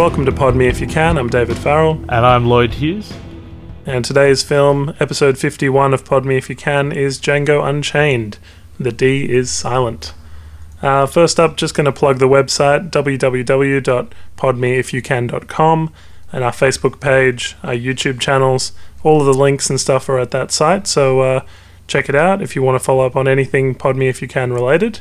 Welcome to Pod Me If You Can. I'm David Farrell, And I'm Lloyd Hughes. and today's film, episode 51 of Pod Me If You Can, is Django Unchained. The D is silent. Uh, first up, just going to plug the website www.podmeifyoucan.com and our Facebook page, our YouTube channels. All of the links and stuff are at that site, so uh, check it out if you want to follow up on anything Pod Me If You Can related.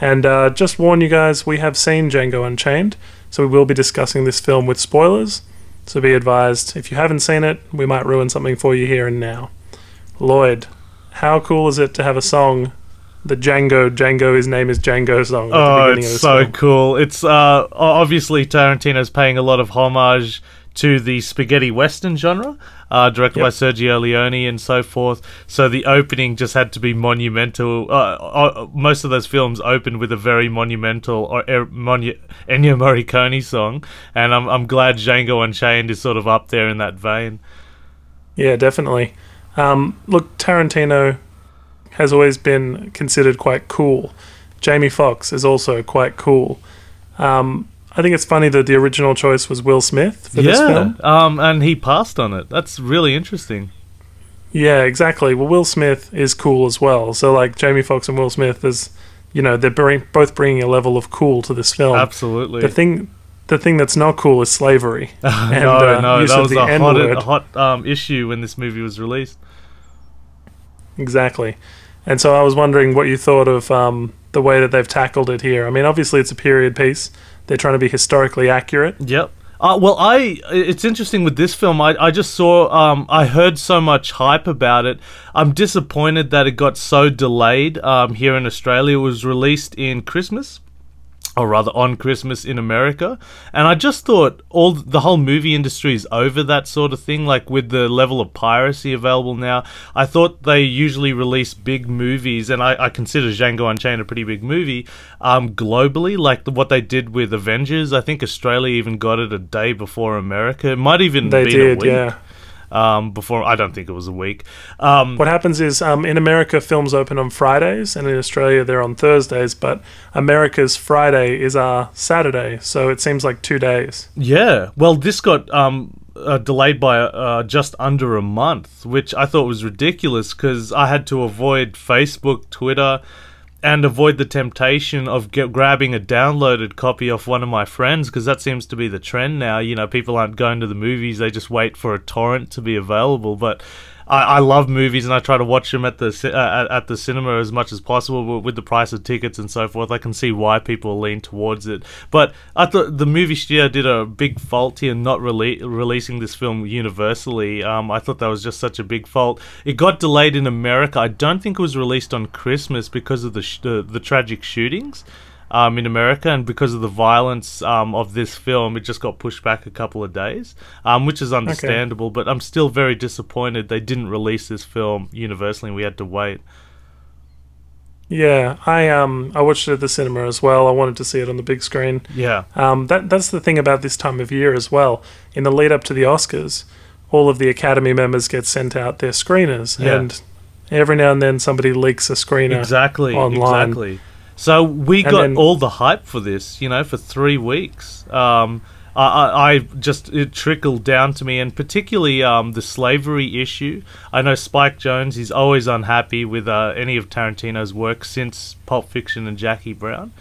And uh, just warn you guys, we have seen Django Unchained, so we will be discussing this film with spoilers. So be advised, if you haven't seen it, we might ruin something for you here and now. Lloyd, how cool is it to have a song, the Django, Django, his name is Django song at the Oh, beginning of it's so film? cool. It's uh, obviously Tarantino's paying a lot of homage to the spaghetti western genre, uh, directed Yep. by Sergio Leone and so forth. So the opening just had to be monumental. Uh, uh, most of those films opened with a very monumental or er, monu- Ennio Morricone song, and I'm I'm glad Django Unchained is sort of up there in that vein. Yeah, definitely. Um, look, Tarantino has always been considered quite cool. Jamie Foxx is also quite cool. Um, I think it's funny that the original choice was Will Smith for this yeah, film. um, and he passed on it. That's really interesting. Yeah, exactly. Well, Will Smith is cool as well. So, like Jamie Foxx and Will Smith is, you know, they're bring, both bringing a level of cool to this film. Absolutely. The thing, the thing that's not cool is slavery. and, no, uh, no, that was a hot, N-word. a hot um, issue when this movie was released. Exactly. And so I was wondering what you thought of um, the way that they've tackled it here. I mean, obviously it's a period piece. They're trying to be historically accurate. Yep. Uh, well, I it's interesting with this film. I, I just saw um, I heard so much hype about it. I'm disappointed that it got so delayed um, here in Australia. It was released in Christmas, or rather on Christmas in America. And I just thought all the whole movie industry is over that sort of thing. Like with the level of piracy available now, I thought they usually release big movies, and I, I consider Django Unchained a pretty big movie um, globally. Like the, what they did with Avengers, I think Australia even got it a day before America. It might even They did, week. yeah. Um, before I don't think it was a week. Um, What happens is um, in America, films open on Fridays, and in Australia, they're on Thursdays. But America's Friday is our Saturday, so it seems like two days. Yeah, well, this got um, uh, delayed by uh, just under a month, which I thought was ridiculous because I had to avoid Facebook, Twitter, and avoid the temptation of get, grabbing a downloaded copy off one of my friends because that seems to be the trend now. You know, people aren't going to the movies; they just wait for a torrent to be available. But I, I love movies and I try to watch them at the uh, at, the cinema as much as possible but with the price of tickets and so forth. I can see why people lean towards it. But I thought the movie studio did a big fault here not rele- releasing this film universally. Um, I thought that was just such a big fault. It got delayed in America. I don't think it was released on Christmas because of the sh- the, the tragic shootings um, in America, and because of the violence um, of this film, it just got pushed back a couple of days, um, which is understandable. But I'm still very disappointed they didn't release this film universally, and we had to wait. Yeah, I um I watched it at the cinema as well. I wanted to see it on the big screen. Yeah, Um, that that's the thing about this time of year as well. In the lead up to the Oscars, all of the Academy members get sent out their screeners, Yeah. and every now and then somebody leaks a screener. exactly, online. exactly. So we And got then- all the hype for this, you know, for three weeks. Um, I, I, I just it trickled down to me, and particularly um, the slavery issue. I know Spike Jones; he's always unhappy with uh, any of Tarantino's work since Pulp Fiction and Jackie Brown.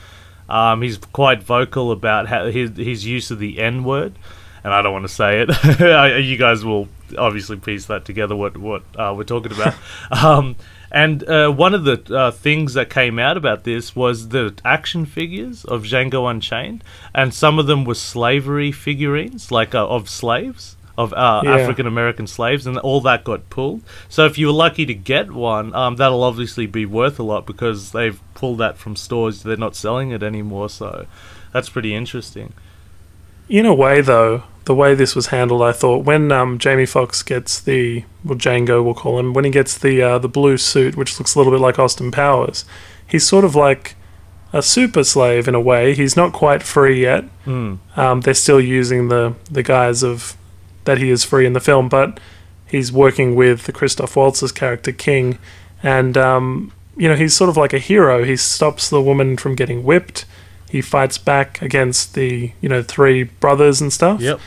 Um, he's quite vocal about how his his use of the N word, and I don't want to say it. you guys will obviously piece that together. What what uh, we're talking about. and uh, one of the uh, things that came out about this was the action figures of Django Unchained, and some of them were slavery figurines, like uh, of slaves. Of uh, Yeah. African American slaves, and all that got pulled. So, if you were lucky to get one, um, that'll obviously be worth a lot because they've pulled that from stores. They're not selling it anymore, so that's pretty interesting. In a way, though, the way this was handled, I thought when um, Jamie Foxx gets the well Django, we'll call him, when he gets the uh, the blue suit, which looks a little bit like Austin Powers, he's sort of like a super slave in a way. He's not quite free yet. Mm. Um, they're still using the the guise of that he is free in the film, but he's working with the Christoph Waltz's character King, and um, you know he's sort of like a hero. He stops the woman from getting whipped. He fights back against the you know three brothers and stuff. Yep.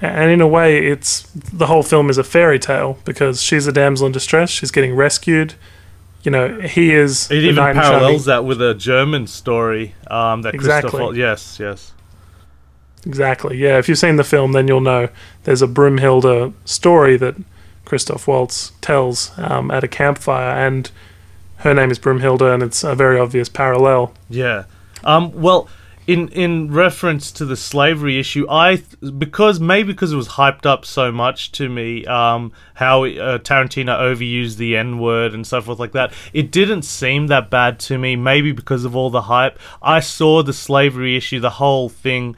And in a way, it's the whole film is a fairy tale because she's a damsel in distress. She's getting rescued. You know, he is. It even parallels that with a German story. Um, that Exactly. Christoph. Yes, yes. Exactly. Yeah. If you've seen the film, then you'll know there's a Broomhilda story that Christoph Waltz tells um, at a campfire, and her name is Broomhilda, and it's a very obvious parallel. Yeah. Um, well, in in reference to the slavery issue, I because maybe because it was hyped up so much to me, um, how uh, Tarantino overused the N word and so forth like that, it didn't seem that bad to me. Maybe because of all the hype, I saw the slavery issue, the whole thing.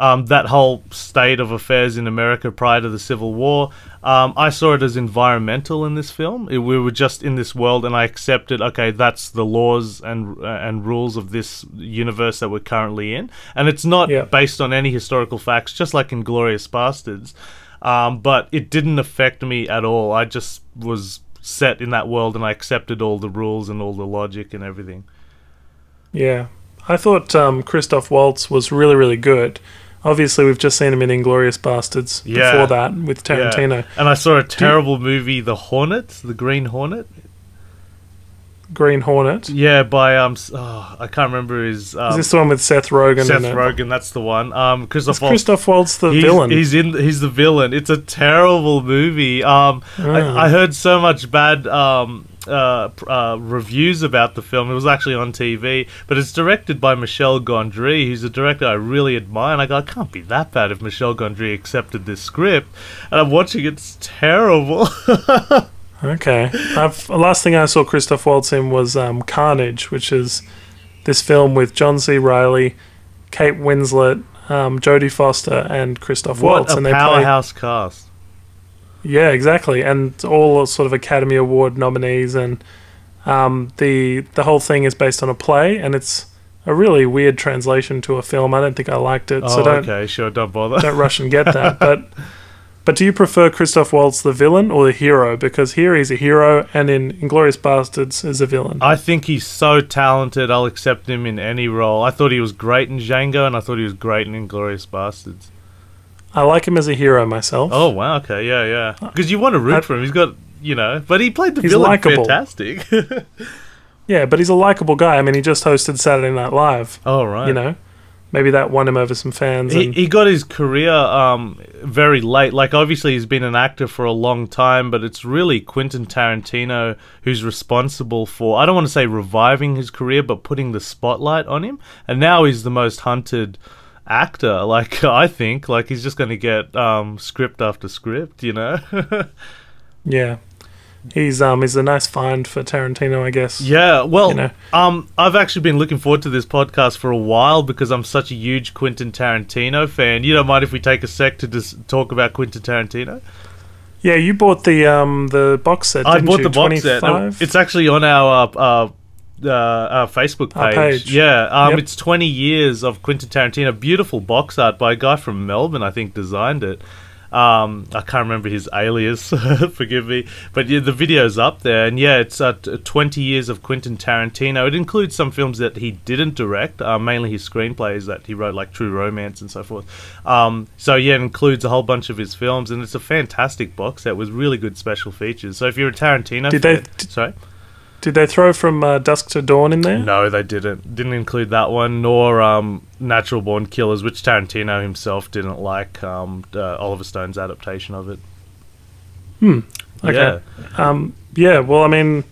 Um, that whole state of affairs in America prior to the Civil War, um, I saw it as environmental in this film. It, we were just in this world, and I accepted. Okay, that's the laws and uh, and rules of this universe that we're currently in, and it's not Yeah. based on any historical facts, just like in Glorious Bastards. Um, but it didn't affect me at all. I just was set in that world, and I accepted all the rules and all the logic and everything. Yeah. I thought um, Christoph Waltz was really, really good. Obviously, we've just seen him in Inglorious Bastards Yeah. before that with Tarantino. Yeah. And I saw a terrible movie, The Hornet, The Green Hornet. Green Hornet. Yeah, by um, oh, I can't remember his um, Is this the one with Seth Rogen Seth in it? Rogen. That's the one. Um, Is Christoph Waltz. Christoph Waltz the he's, villain? He's in. He's the villain. It's a terrible movie. Um, Ah. I, I heard so much bad um uh, uh reviews about the film. It was actually on TV, but it's directed by Michel Gondry, who's a director I really admire. And I go, it can't be that bad if Michel Gondry accepted this script. And I'm watching. It's terrible. Okay. I've, the last thing I saw Christoph Waltz in was um, Carnage, which is this film with John C. Reilly, Kate Winslet, um, Jodie Foster, and Christoph what Waltz, a and they powerhouse cast. Yeah, exactly, and all sort of Academy Award nominees, and um, the the whole thing is based on a play, and it's a really weird translation to a film. I don't think I liked it, Oh, so don't okay, sure, don't bother. don't rush and get that. But but do you prefer Christoph Waltz the villain or the hero? Because here he's a hero, and in Inglorious Bastards is a villain. I think he's so talented. I'll accept him in any role. I thought he was great in Django, and I thought he was great in Inglorious Bastards. I like him as a hero myself. Oh wow, okay, yeah, yeah. Uh, because you want to root I- for him. He's got, you know, but he played the He's villain likable. fantastic. Yeah, but he's a likable guy. I mean, he just hosted Saturday Night Live. oh right. You know, maybe that won him over some fans. He, And, he got his career um, very late. Like, obviously, he's been an actor for a long time, but it's really Quentin Tarantino who's responsible for, I don't want to say reviving his career, but putting the spotlight on him. And now he's the most hunted actor. Like, I think. Like, he's just going to get um, script after script, you know? yeah, he's um he's a nice find for Tarantino, I guess. Yeah, well, You know. um, I've actually been looking forward to this podcast for a while because I'm such a huge Quentin Tarantino fan. You don't mind if we take a sec to just talk about Quentin Tarantino? Yeah, you bought the um the box set. I bought you? the box set. It's actually on our uh, uh, our Facebook Our page. page. Yeah, um, Yep. it's 20 years of Quentin Tarantino. Beautiful box art by a guy from Melbourne, I think, designed it. Um, I can't remember his alias, forgive me, but yeah, the video's up there, and yeah, it's uh, 20 years of Quentin Tarantino. It includes some films that he didn't direct, uh, mainly his screenplays that he wrote, like True Romance and so forth. Um, so yeah, it includes a whole bunch of his films, and it's a fantastic box set with really good special features. So if you're a Tarantino, Did they- fan, sorry. Did they throw from uh, Dusk to Dawn in there? No, they didn't. Didn't include that one, nor um, Natural Born Killers, which Tarantino himself didn't like. Um, uh, Oliver Stone's adaptation of it. Hmm. Okay. Yeah. Um, yeah. Well, I mean,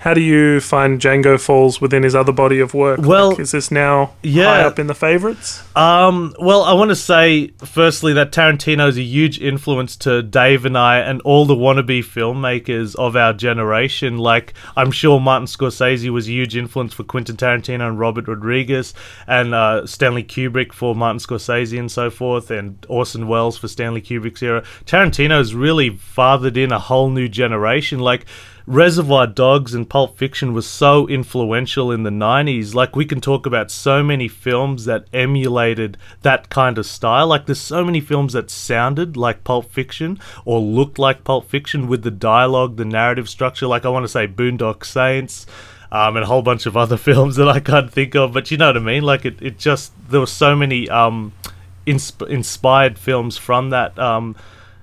how do you find Django falls within his other body of work? Well, Like, is this now yeah. high up in the favorites? Um, well, I want to say firstly that Tarantino is a huge influence to Dave and I and all the wannabe filmmakers of our generation. Like, I'm sure Martin Scorsese was a huge influence for Quentin Tarantino and Robert Rodriguez, and uh, Stanley Kubrick for Martin Scorsese and so forth, and Orson Welles for Stanley Kubrick's era. Tarantino's really fathered in a whole new generation. Like, Reservoir Dogs and Pulp Fiction was so influential in the 90s. Like, we can talk about so many films that emulated that kind of style. Like, there's so many films that sounded like Pulp Fiction or looked like Pulp Fiction with the dialogue, the narrative structure. Like, I want to say Boondock Saints. um, and a whole bunch of other films that I can't think of. But you know what I mean? Like it, it just there were so many um, insp- inspired films from that. Um,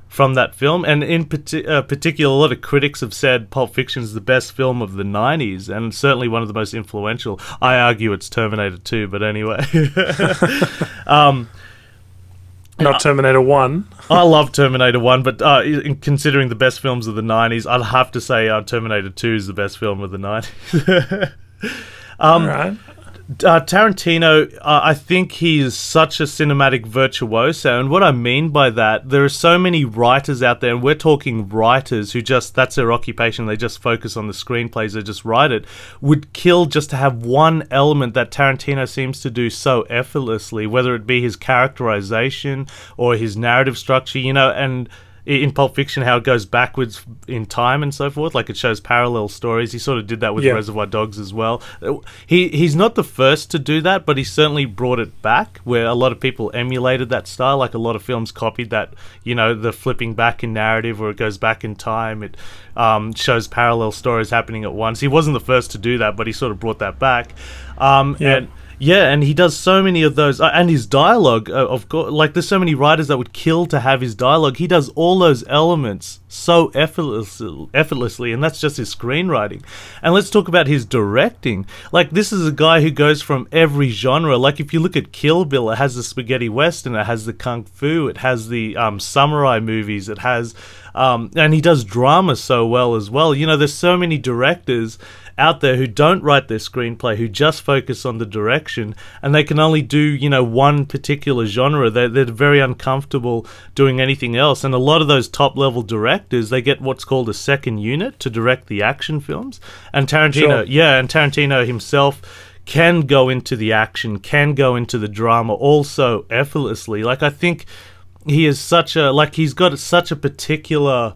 from that film, and in parti- uh, particular, a lot of critics have said Pulp Fiction is the best film of the '90s, and certainly one of the most influential. I argue it's Terminator 2, but anyway. um, Not Terminator 1. I love Terminator 1, but uh, in considering the best films of the 90s, I'd have to say uh, Terminator 2 is the best film of the 90s. um, All right. Uh, Tarantino, uh, I think he is such a cinematic virtuoso, and what I mean by that, there are so many writers out there, and we're talking writers who just that's their occupation. They just focus on the screenplays, they just write it. Would kill just to have one element that Tarantino seems to do so effortlessly, whether it be his characterization or his narrative structure, you know, and in Pulp Fiction how it goes backwards in time and so forth. Like it shows parallel stories. He sort of did that with Yeah. Reservoir Dogs as well. Uh, He he's not the first to do that, but he certainly brought it back. Where a lot of people emulated that style. Like a lot of films copied that. You know, the flipping back in narrative, where it goes back in time. It um, shows parallel stories happening at once. He wasn't the first to do that, but he sort of brought that back. Um, Yeah. And yeah, and he does so many of those, uh, and his dialogue. Uh, of course, like there's so many writers that would kill to have his dialogue. He does all those elements so effortless, effortlessly, and that's just his screenwriting. And let's talk about his directing. Like this is a guy who goes from every genre. Like if you look at Kill Bill, it has the spaghetti western, it has the kung fu, it has the um, samurai movies, it has, um, and he does drama so well as well. You know, there's so many directors out there who don't write their screenplay, who just focus on the direction, and they can only do, you know, one particular genre. They're, they're very uncomfortable doing anything else. And a lot of those top level directors, they get what's called a second unit to direct the action films. And Tarantino, Sure. yeah, and Tarantino himself can go into the action, can go into the drama also effortlessly. Like, I think he is such a, like, he's got such a particular.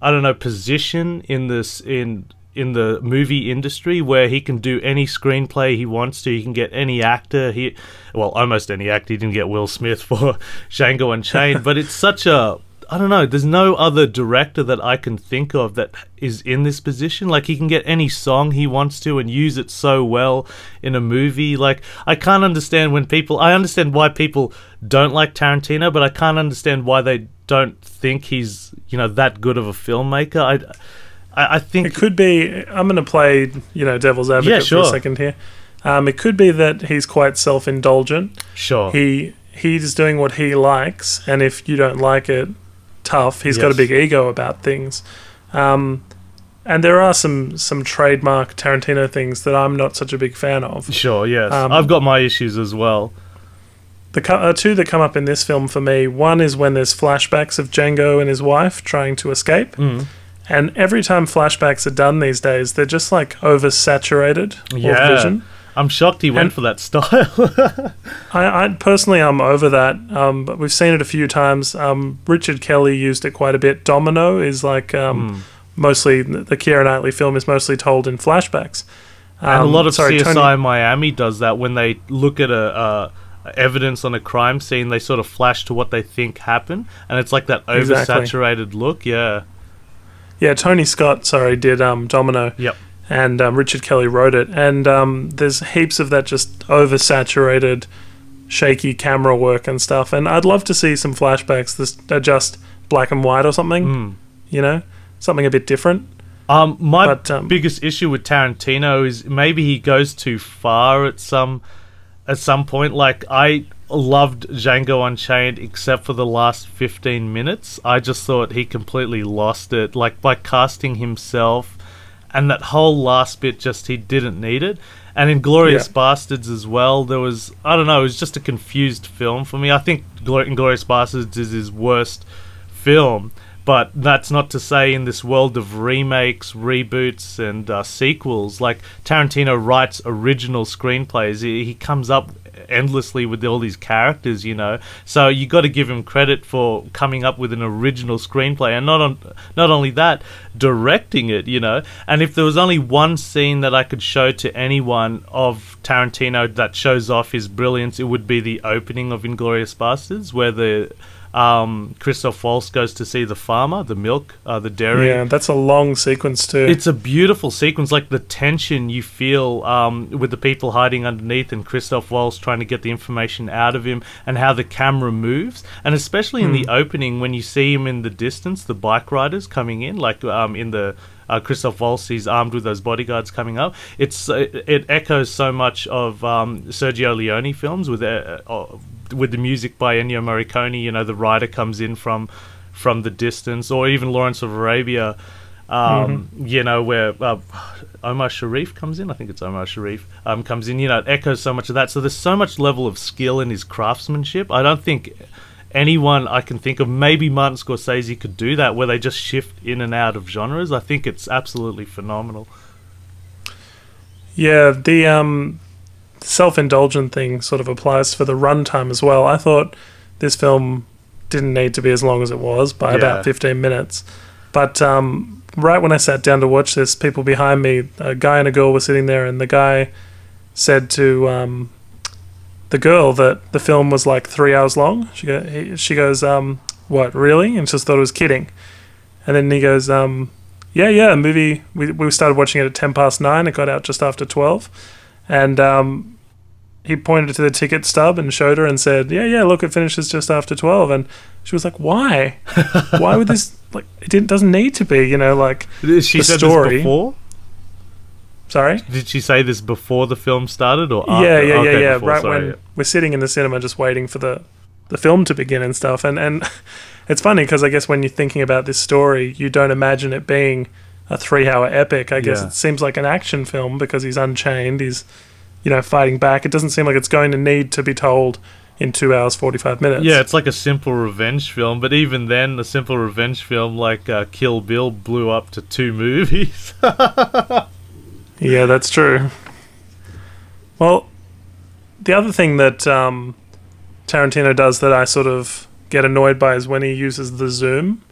I don't know position in this in in the movie industry where he can do any screenplay he wants to. He can get any actor. He well, almost any actor. He didn't get Will Smith for Django Unchained, but it's such a I don't know. There's no other director that I can think of that is in this position. Like he can get any song he wants to and use it so well in a movie. Like I can't understand when people. I understand why people don't like Tarantino, but I can't understand why they don't think he's you know that good of a filmmaker. I I, I think It could be. I'm going to play, you know, devil's advocate Yeah, for a second here. Um, it could be that he's quite self-indulgent. sure. He he's doing what he likes, and if you don't like it, tough. He's got a big ego about things. Um, and there are some some trademark Tarantino things that I'm not such a big fan of. Sure, yes. Um, I've got my issues as well. The co- uh, two that come up in this film for me, one is when there's flashbacks of Django and his wife trying to escape. Mm. And every time flashbacks are done these days, they're just like oversaturated Yeah. or vision. I'm shocked he went And- for that style. I, I personally, I'm over that. Um, but we've seen it a few times. Um, Richard Kelly used it quite a bit. Domino is like um, Mm. mostly the Keira Knightley film is mostly told in flashbacks. and a Um, lot of sorry, CSI Tony- Miami does that when they look at a, uh evidence on a crime scene, they sort of flash to what they think happened, and it's like that Exactly. oversaturated look. Yeah. Yeah, Tony Scott, sorry, did um, Domino. Yep. and um, Richard Kelly wrote it. And um, there's heaps of that just oversaturated, shaky camera work and stuff. And I'd love to see some flashbacks that are just black and white or something. Mm. You know, something a bit different. Um, my But, um, biggest issue with Tarantino is maybe he goes too far at some at some point. Like I loved Django Unchained except for the last 15 minutes. I just thought he completely lost it like by casting himself and that whole last bit just he didn't need it. And in Glorious Yeah. Bastards as well, there was I don't know, it was just a confused film for me. I think Glor- Inglorious Bastards is his worst film, but that's not to say in this world of remakes, reboots, and uh, sequels, like Tarantino writes original screenplays. He, he comes up endlessly with all these characters, you know. So you got to give him credit for coming up with an original screenplay, and not on not only that, directing it, you know. And if there was only one scene that I could show to anyone of Tarantino that shows off his brilliance, it would be the opening of Inglorious Bastards, where the um, Christoph Waltz goes to see the farmer, the milk, uh, the dairy. Yeah, that's a long sequence too. It's a beautiful sequence, like the tension you feel um, with the people hiding underneath and Christoph Waltz trying to get the information out of him, and how the camera moves, and especially in the opening when you see him in the distance, the bike riders coming in, like um, in the uh, Christoph Waltz, he's armed with those bodyguards coming up. It's uh, it echoes so much of um, Sergio Leone films with uh, uh, with the music by Ennio Morricone. You know, the rider comes in from from the distance, or even Lawrence of Arabia. Um, You know, where uh, Omar Sharif comes in. I think it's Omar Sharif um, comes in. You know, it echoes so much of that. So there's so much level of skill in his craftsmanship. I don't think anyone I can think of, maybe Martin Scorsese could do that, where they just shift in and out of genres. I think it's absolutely phenomenal. Yeah, the um, self-indulgent thing sort of applies for the runtime as well. I thought this film didn't need to be as long as it was by Yeah. about 15 minutes. But um, right when I sat down to watch this, people behind me, a guy and a girl were sitting there, and the guy said to um, the girl that the film was like three hours long. She, go, he, she goes, um, What, really? And just thought it was kidding. And then he goes, um, Yeah, yeah, a movie. We, we started watching it at 10 past nine. It got out just after 12. And um, he pointed to the ticket stub and showed her and said, "Yeah, yeah, look, it finishes just after 12." And she was like, "Why? Why would this like it didn't doesn't need to be, you know, like She The story- this before. sorry?" Did she say this before the film started or yeah, after? yeah, yeah, Okay, yeah. before, right sorry, when yeah. we're sitting in the cinema just waiting for the the film to begin and stuff. And and it's funny because I guess when you're thinking about this story, you don't imagine it being a three-hour epic. I guess Yeah. it seems like an action film because he's unchained. He's you know fighting back. It doesn't seem like it's going to need to be told in two hours forty-five minutes. Yeah, it's like a simple revenge film, but even then, a simple revenge film like uh, Kill Bill blew up to two movies. Yeah, that's true. Well, the other thing that um, Tarantino does that I sort of get annoyed by is when he uses the zoom.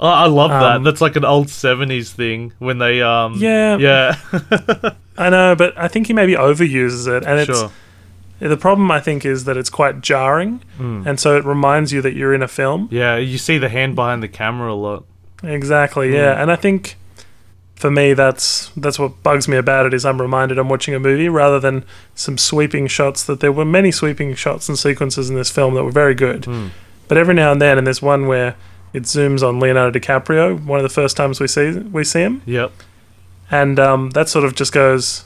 oh, I love that. Um, That's like an old '70s thing when they um Yeah. yeah I know, but I think he maybe overuses it, and it's sure the problem. I think is that it's quite jarring, Mm. and so it reminds you that you're in a film. yeah you see the hand behind the camera a lot. Exactly, Mm. yeah, and I think for me that's that's what bugs me about it is I'm reminded I'm watching a movie rather than some sweeping shots. That there were many sweeping shots and sequences in this film that were very good. Mm. But every now and then, and there's one where it zooms on Leonardo DiCaprio, one of the first times we see we see him, Yep. And um, that sort of just goes,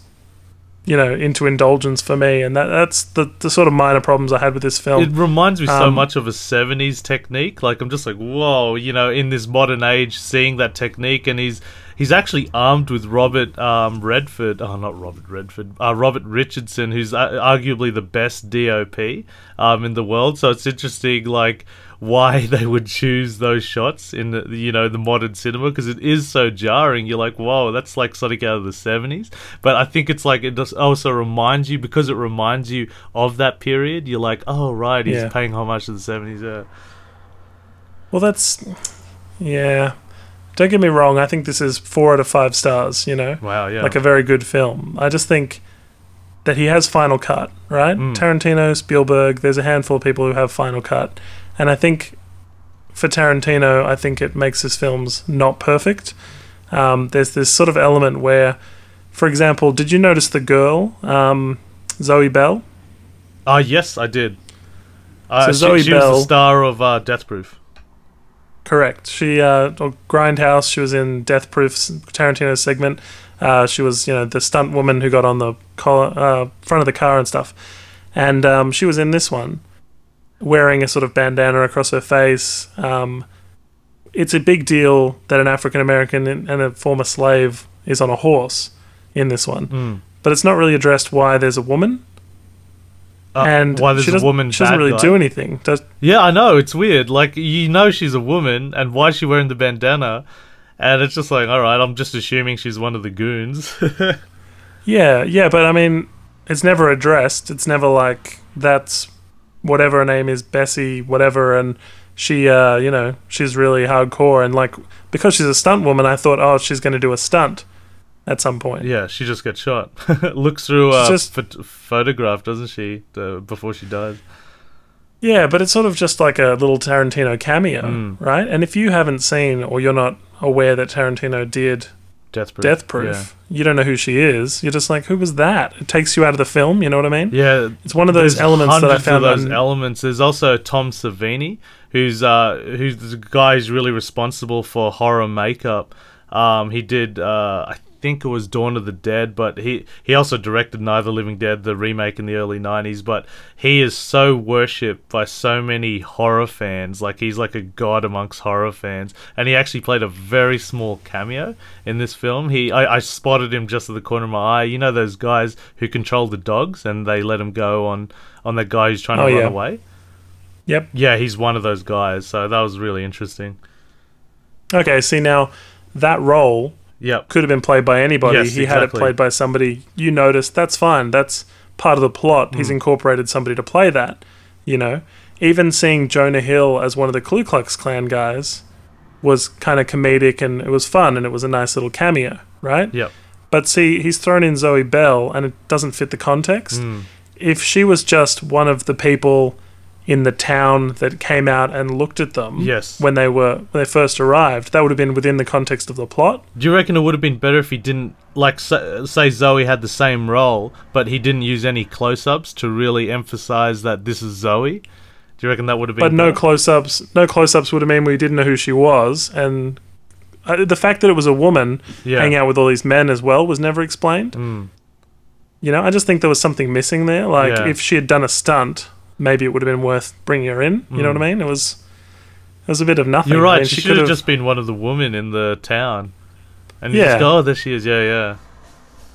you know, into indulgence for me, and that that's the the sort of minor problems I had with this film. It reminds me so Um, much of a 70s technique. Like I'm just like, whoa, you know, in this modern age, seeing that technique, and he's he's actually armed with Robert um, Redford. Oh, not Robert Redford. Uh, Robert Richardson, who's uh, arguably the best DOP um, in the world. So it's interesting, like why they would choose those shots in the you know the modern cinema because it is so jarring. You're like, whoa, that's like something out of the 70s. But I think it's like it just also reminds you because it reminds you of that period. You're like, oh right, he's Yeah. paying homage to the 70s. Yeah. well, that's yeah. Don't get me wrong. I think this is four out of five stars. You know, Wow. Yeah. like a very good film. I just think that he has Final Cut, right? Mm. Tarantino, Spielberg, there's a handful of people who have Final Cut. And I think for Tarantino, I think it makes his films not perfect. Um, there's this sort of element where, for example, did you notice the girl, um, Zoe Bell? Ah, yes, I did. Uh, So she, Zoe she Bell- the star of uh, Death Proof. Correct. She uh, Grindhouse. She was in Death Proof's Tarantino segment. Uh, she was, you know, the stunt woman who got on the collar, uh, front of the car and stuff. And um, she was in this one, wearing a sort of bandana across her face. Um, it's a big deal that an African American and and a former slave is on a horse in this one, Mm. but it's not really addressed why there's a woman. Uh, and why there's she a woman She doesn't really guy. do anything. Does Yeah, I know it's weird. Like you know she's a woman, and why is she wearing the bandana? And it's just like, all right, I'm just assuming she's one of the goons. Yeah, yeah, but I mean, it's never addressed. It's never like that's whatever her name is, Bessie, whatever, and she, uh, you know, she's really hardcore. And like, because she's a stunt woman, I thought, oh, she's going to do a stunt at some point. yeah, she just gets shot. Looks through a She's just- phot- photograph, doesn't she, uh, before she dies? Yeah, but it's sort of just like a little Tarantino cameo, Mm. right? And if you haven't seen or you're not aware that Tarantino did Death Proof. Death Proof, you don't know who she is. You're just like, who was that? It takes you out of the film. You know what I mean? Yeah. yeah It's one of those elements that I found. of those elements. There's also Tom Savini, who's uh, who's the guy who's really responsible for horror makeup. Um, he did, uh, I think it was Dawn of the Dead, but he he also directed Night of the Living Dead, the remake in the early '90s. But he is so worshipped by so many horror fans, like he's like a god amongst horror fans. And he actually played a very small cameo in this film. He I, I spotted him just at the corner of my eye. You know those guys who control the dogs and they let him go on on that guy who's trying to Oh, run yeah. away. Yep. Yeah, he's one of those guys. So that was really interesting. Okay, see now that role Yep. could have been played by anybody. Yes, he had it played by somebody you noticed. That's fine. That's part of the plot. Hmm. He's incorporated somebody to play that. You know, even seeing Jonah Hill as one of the Ku Klux Klan guys was kind of comedic and it was fun and it was a nice little cameo, right? Yep. But see, he's thrown in Zoe Bell and it doesn't fit the context. Mm. If she was just one of the people in the town that came out and looked at them Yes. when they were when they first arrived, that would have been within the context of the plot. Do you reckon it would have been better if he didn't like say, Zoe had the same role, but he didn't use any close-ups to really emphasize that this is Zoe? Do you reckon that would have been? But no better? close-ups. No close-ups would have mean we didn't know who she was, and uh, the fact that it was a woman yeah. hanging out with all these men as well was never explained. Mm. You know, I just think there was something missing there. Like Yeah. if she had done a stunt, maybe it would have been worth bringing her in. You know what I mean? It was. It was a bit of nothing. You're I right. mean, she, she should could have just been one of the women in the town. And you Yeah. just go, oh, there she is. Yeah, yeah.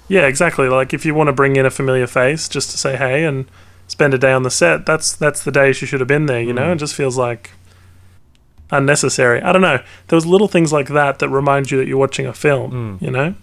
Yeah, exactly. Like if you want to bring in a familiar face just to say hey and spend a day on the set, that's that's the day she should have been there. You know, Mm. it just feels like unnecessary. I don't know. There was little things like that that remind you that you're watching a film. Mm. You know,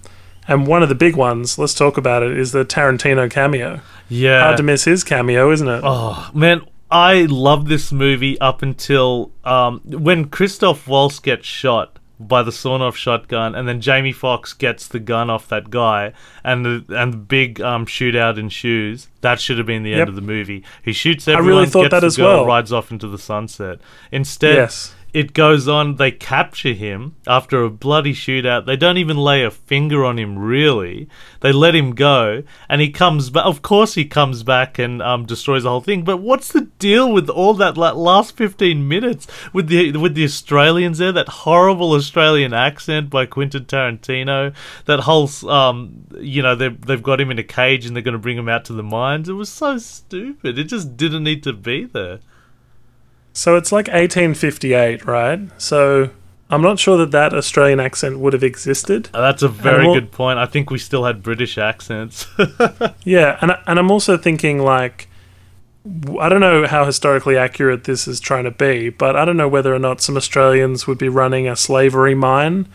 and one of the big ones. Let's talk about it. Is the Tarantino cameo? Yeah. Hard to miss his cameo, isn't it? Oh man, I love this movie up until um, when Christoph Waltz gets shot by the sawn-off shotgun, and then Jamie Foxx gets the gun off that guy, and the and the big um, shootout ensues. That should have been the Yep. end of the movie. He shoots everyone, I really thought gets that as girl, well. rides off into the sunset. Instead, yes. It goes on. They capture him after a bloody shootout. They don't even lay a finger on him. Really, they let him go, and he comes back. Of course, he comes back and um, destroys the whole thing. But what's the deal with all that la- last fifteen minutes with the with the Australians there? That horrible Australian accent by Quentin Tarantino. That whole, um, you know, they've they've got him in a cage and they're going to bring him out to the mines. It was so stupid. It just didn't need to be there. So it's like 1858, right? So I'm not sure that that Australian accent would have existed. Uh, That's a very good point. I think we still had British accents. Yeah, and and I'm also thinking like I don't know how historically accurate this is trying to be, but I don't know whether or not some Australians would be running a slavery mine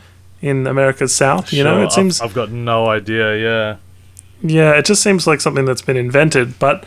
in America's South. You know, it seems I've, I've got no idea. Yeah. yeah, it just seems like something that's been invented. But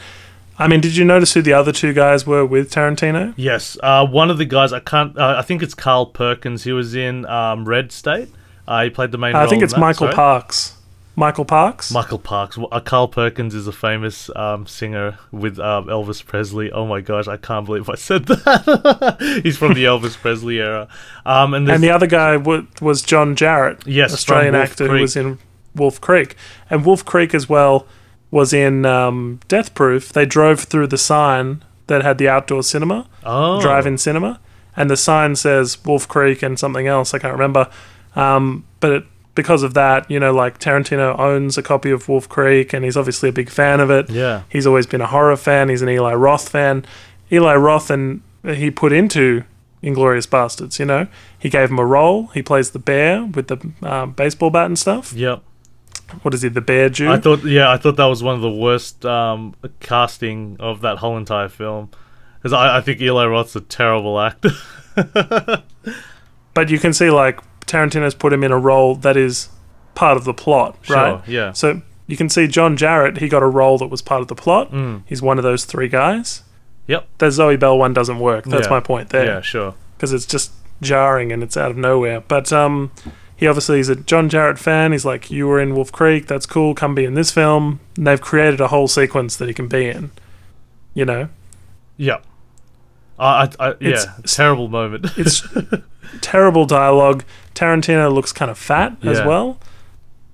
I mean, did you notice who the other two guys were with Tarantino? Yes. Uh, one of the guys I can't. Uh, I think it's Carl Perkins. He was in um, Red State. Uh, he played the main. I think it's Michael sorry. Parks. Michael Parks. Michael Parks. Uh, Carl Perkins is a famous um, singer with um, Elvis Presley. Oh my gosh, I can't believe I said that. He's from the Elvis Presley era. Um, and, and the other guy w- was John Jarratt, Yes, Australian actor who was in Wolf Creek, and Wolf Creek as well was in um, Death Proof. They drove through the sign that had the outdoor cinema, oh, drive-in cinema, and the sign says Wolf Creek and something else I can't remember. Um, but it, because of that, you know, like Tarantino owns a copy of Wolf Creek, and he's obviously a big fan of it. Yeah. He's always been a horror fan. He's an Eli Roth fan. Eli Roth and he put into Inglorious Bastards. You know, he gave him a role. He plays the bear with the um, baseball bat and stuff. Yep. What is he? The bear Jew. I thought, yeah, I thought that was one of the worst um, casting of that whole entire film. Because I, I think Eli Roth's a terrible actor. but you can see like Tarantino's put him in a role that is part of the plot, sure, right? yeah. So you can see John Jarratt. He got a role that was part of the plot. Mm. He's one of those three guys. Yep. The Zoe Bell one doesn't work. That's Yeah. my point there. Yeah, sure. because it's just jarring and it's out of nowhere. But um, he obviously is a John Jarratt fan. He's like, you were in Wolf Creek, that's cool. Come be in this film. And they've created a whole sequence that he can be in. You know, Yep. I, I, I yeah, It's- terrible moment. It's terrible dialogue. Tarantino looks kind of fat as well.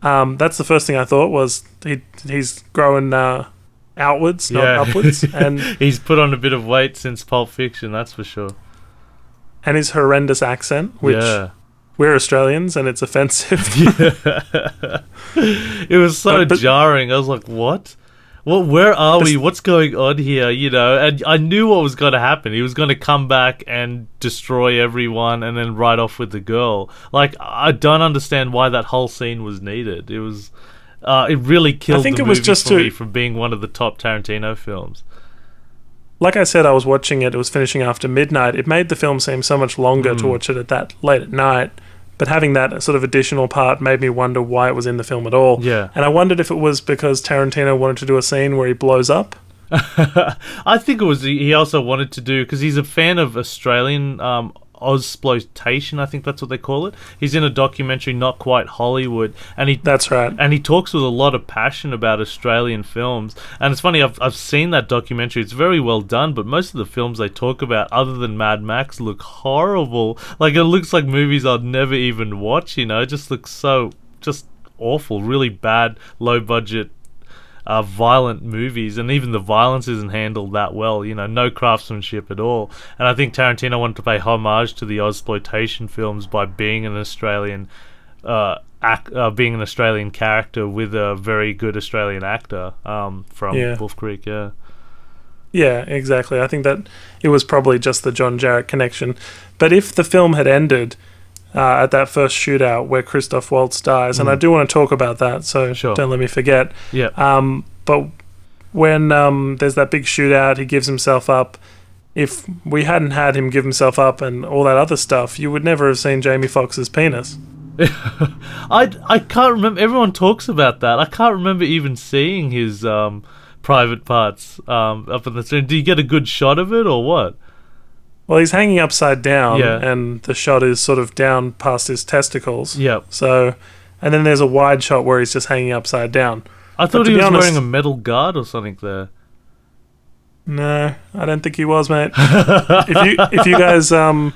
Um, that's the first thing I thought was he he's growing uh, outwards, not Yeah. upwards, and He's put on a bit of weight since Pulp Fiction, that's for sure. and his horrendous accent, which yeah. We're Australians and it's offensive. it was so But- but- jarring. I was like, "What? Well, where are we? What's going on here?" You know, and I knew what was going to happen. He was going to come back and destroy everyone, and then ride off with the girl. Like, I don't understand why that whole scene was needed. It was, uh, it really killed I think the it was just for to- me from being one of the top Tarantino films. Like I said, I was watching it. It was finishing after midnight. It made the film seem so much longer to Mm. watch it at that late at night. But having that sort of additional part made me wonder why it was in the film at all. Yeah. And I wondered if it was because Tarantino wanted to do a scene where he blows up. I think it was he also wanted to do because he's a fan of Australian um, Ozploitation. I think that's what they call it. He's in a documentary, not quite Hollywood, and he That's right. and he talks with a lot of passion about Australian films. And it's funny, I've I've seen that documentary. It's very well done, but most of the films they talk about, other than Mad Max, look horrible. Like it looks like movies I'd never even watch. You know, it just looks so just awful, really bad, low budget uh, violent movies, and even the violence isn't handled that well. You know, no craftsmanship at all. And I think Tarantino wanted to pay homage to the exploitation films by being an Australian, uh, ac- uh, being an Australian character with a very good Australian actor um, from Yeah. Wolf Creek. Yeah, Yeah, exactly. I think that it was probably just the John Jarratt connection. But if the film had ended uh, at that first shootout where Christoph Waltz dies, and I do want to talk about that, so Mm. Sure. don't let me forget. yeah, Um, but when um, there's that big shootout, he gives himself up. If we hadn't had him give himself up and all that other stuff, you would never have seen Jamie Foxx's penis. I I can't remember. Everyone talks about that. I can't remember even seeing his um, private parts um, up in the screen. Do you get a good shot of it or what? Well, he's hanging upside down, Yeah. and the shot is sort of down past his testicles. Yep. So, and then there's a wide shot where he's just hanging upside down. I thought to he be was honest- wearing a metal guard or something there. No, I don't think he was, mate. if you if you guys um,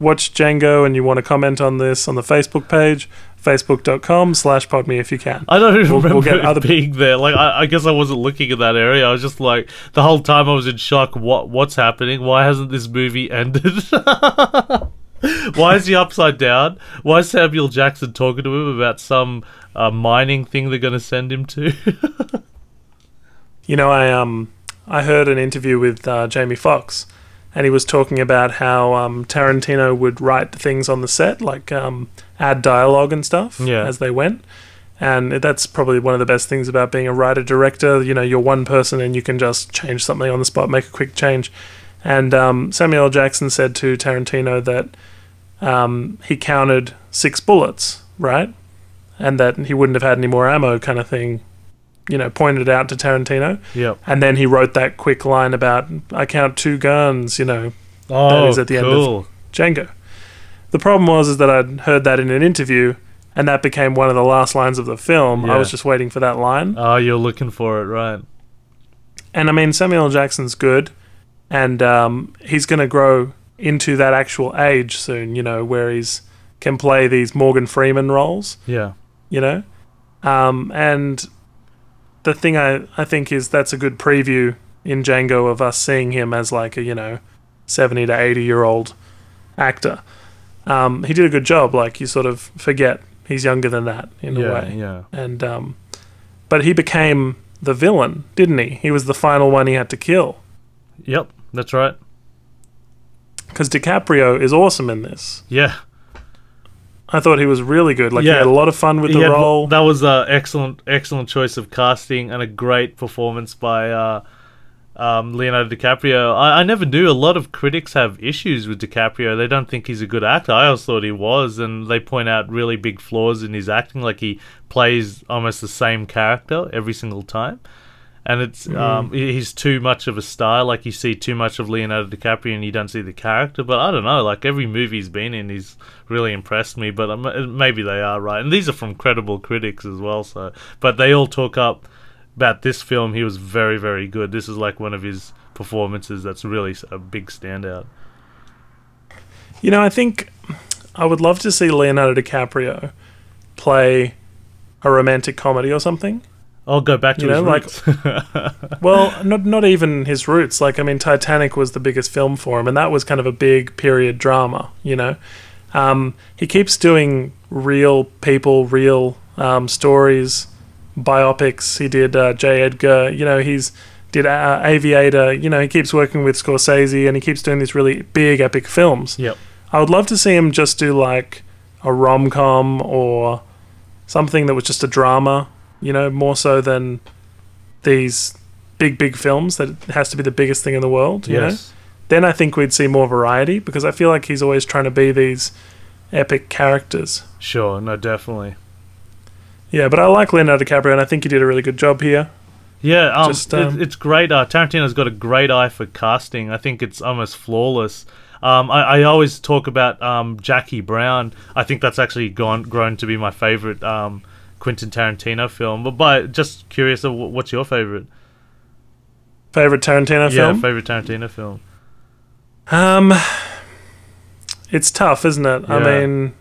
watch Django and you want to comment on this on the Facebook page, facebook.com slash podme if you can. I don't even We'll- we'll remember get it other- being there. Like, I, I guess I wasn't looking at that area. I was just like, the whole time I was in shock. What What's happening? Why hasn't this movie ended? Why is he upside down? Why is Samuel Jackson talking to him about some uh, mining thing they're going to send him to? You know, I um I heard an interview with uh, Jamie Foxx, and he was talking about how um, Tarantino would write things on the set, like um, add dialogue and stuff Yeah. as they went. And that's probably one of the best things about being a writer director. You know, you're one person and you can just change something on the spot, make a quick change. And um, Samuel Jackson said to Tarantino that um, he counted six bullets, right? And that he wouldn't have had any more ammo, kind of thing. You know, pointed it out to Tarantino. yep. And then he wrote that quick line about I count two guns, you know, Oh, is at the end of- cool. Django. The problem was is that I'd heard that in an interview, and that became one of the last lines of the film. I was just waiting for that line. Oh, you're looking for it, right? And I mean, Samuel Jackson's good, and um, he's going to grow into that actual age soon. You know, where he's can play these Morgan Freeman roles. Yeah. You know, um, and the thing I I think is that's a good preview in Django of us seeing him as like a you know seventy to eighty year old actor. Um, he did a good job. Like you sort of forget he's younger than that in a way yeah. and um, but he became the villain, didn't he? He was the final one he had to kill Yep, that's right. because DiCaprio is awesome in this. Yeah. I thought he was really good. Like he Yeah. had a lot of fun with the had- role. That was an excellent, excellent choice of casting and a great performance by uh, um, Leonardo DiCaprio. I, I never knew a lot of critics have issues with DiCaprio. They don't think he's a good actor. I always thought he was, and they point out really big flaws in his acting, like he plays almost the same character every single time. And it's um, he's too much of a star. Like you see too much of Leonardo DiCaprio, and you don't see the character. But I don't know. Like every movie he's been in, he's really impressed me. But um, maybe they are right. And these are from credible critics as well. So, but they all talk up about this film. He was very, very good. This is like one of his performances that's really a big standout. You know, I think I would love to see Leonardo DiCaprio play a romantic comedy or something. I'll go back to You his know, like- roots. Well, not not even his roots. Like, I mean, Titanic was the biggest film for him, and that was kind of a big period drama. You know, um, he keeps doing real people, real um, stories, biopics. He did uh, J. Edgar. You know, he's did uh, Aviator. You know, he keeps working with Scorsese, and he keeps doing these really big, epic films. yep. I would love to see him just do like a rom com or something that was just a drama, you know, more so than these big, big films that it has to be the biggest thing in the world, you know? Yes. Then I think we'd see more variety because I feel like he's always trying to be these epic characters. Sure. No, definitely. Yeah, but I like Leonardo DiCaprio and I think he did a really good job here. Yeah, um, Just, it- um, it's great. Uh, Tarantino's got a great eye for casting. I think it's almost flawless. Um, I, I always talk about um, Jackie Brown. I think that's actually gone grown to be my favorite um, Quentin Tarantino film. But by just curious, what's your favorite? Favorite Tarantino Yeah, film? Yeah, favorite Tarantino film. Um, it's tough, isn't it? I mean,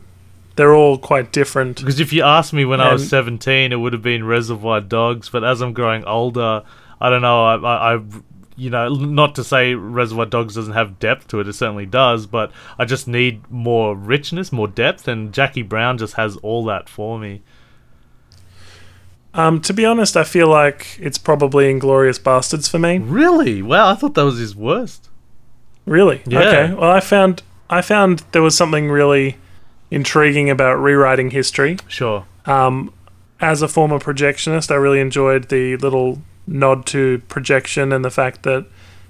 they're all quite different. Because if you asked me when I was 17, it would have been Reservoir Dogs. But as I'm growing older, I don't know. I, I, I, you know, not to say Reservoir Dogs doesn't have depth to it. It certainly does. But I just need more richness, more depth, and Jackie Brown just has all that for me. Um, to be honest, I feel like it's probably Inglourious Basterds for me. Really? Wow, I thought that was his worst. Really? Yeah. Okay. Well, I found I found there was something really intriguing about rewriting history. Sure. Um, as a former projectionist, I really enjoyed the little nod to projection and the fact that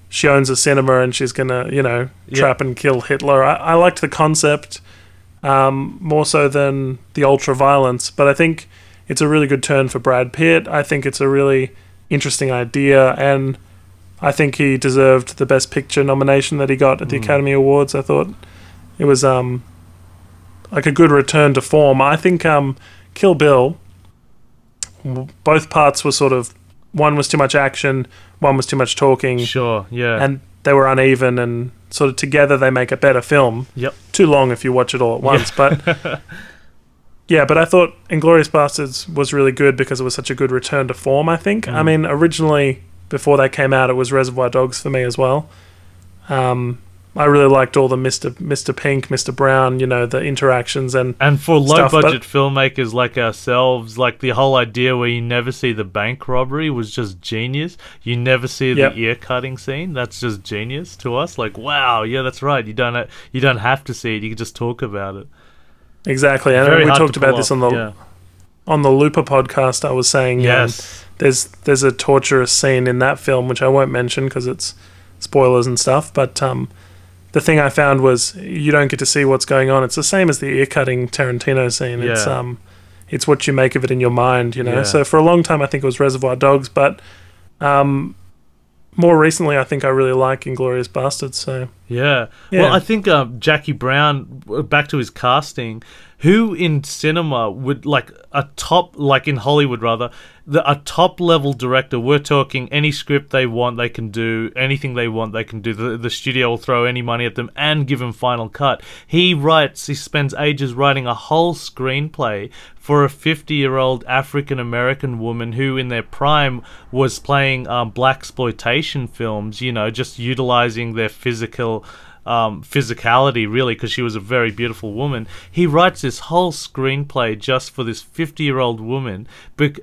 she owns a cinema and she's gonna, you know, Yeah. trap and kill Hitler. I, I liked the concept um, more so than the ultra violence, but I think it's a really good turn for Brad Pitt. I think it's a really interesting idea, and I think he deserved the Best Picture nomination that he got at the Mm. Academy Awards. I thought it was um, like a good return to form. I think um, Kill Bill, both parts were sort of one was too much action, one was too much talking, Sure. Yeah. and they were uneven, and sort of together they make a better film. Yep. Too long if you watch it all at once, but yeah, but I thought Inglourious Basterds was really good because it was such a good return to form. I think. I Mm. mean, originally before they came out, it was Reservoir Dogs for me as well. Um, I really liked all the Mister Mister Pink, Mister Brown, you know, the interactions and And for low stuff, budget filmmakers like ourselves, like the whole idea where you never see the bank robbery was just genius. You never see the Yep. ear cutting scene. That's just genius to us. Like, wow, yeah, that's right. You don't you don't have to see it. You can just talk about it. Exactly. And Very we talked about pull this on the yeah. on the Looper podcast. I was saying, um, yes, there's there's a torturous scene in that film which I won't mention because it's spoilers and stuff. But um, the thing I found was you don't get to see what's going on. It's the same as the ear cutting Tarantino scene. It's um, it's what you make of it in your mind, you know. Yeah. So for a long time, I think it was Reservoir Dogs, but um, more recently, I think I really like Inglourious Basterds. So yeah. Yeah. Well, I think um, Jackie Brown. Back to his casting. Who in cinema would like a top, like in Hollywood rather, the, a top level director? We're talking any script they want, they can do anything they want, they can do. The, the studio will throw any money at them and give him final cut. He writes, he spends ages writing a whole screenplay for a 50 year old African American woman who, in their prime, was playing um, black exploitation films. You know, just utilizing their physical um, physicality, really, because she was a very beautiful woman. He writes this whole screenplay just for this 50 year old woman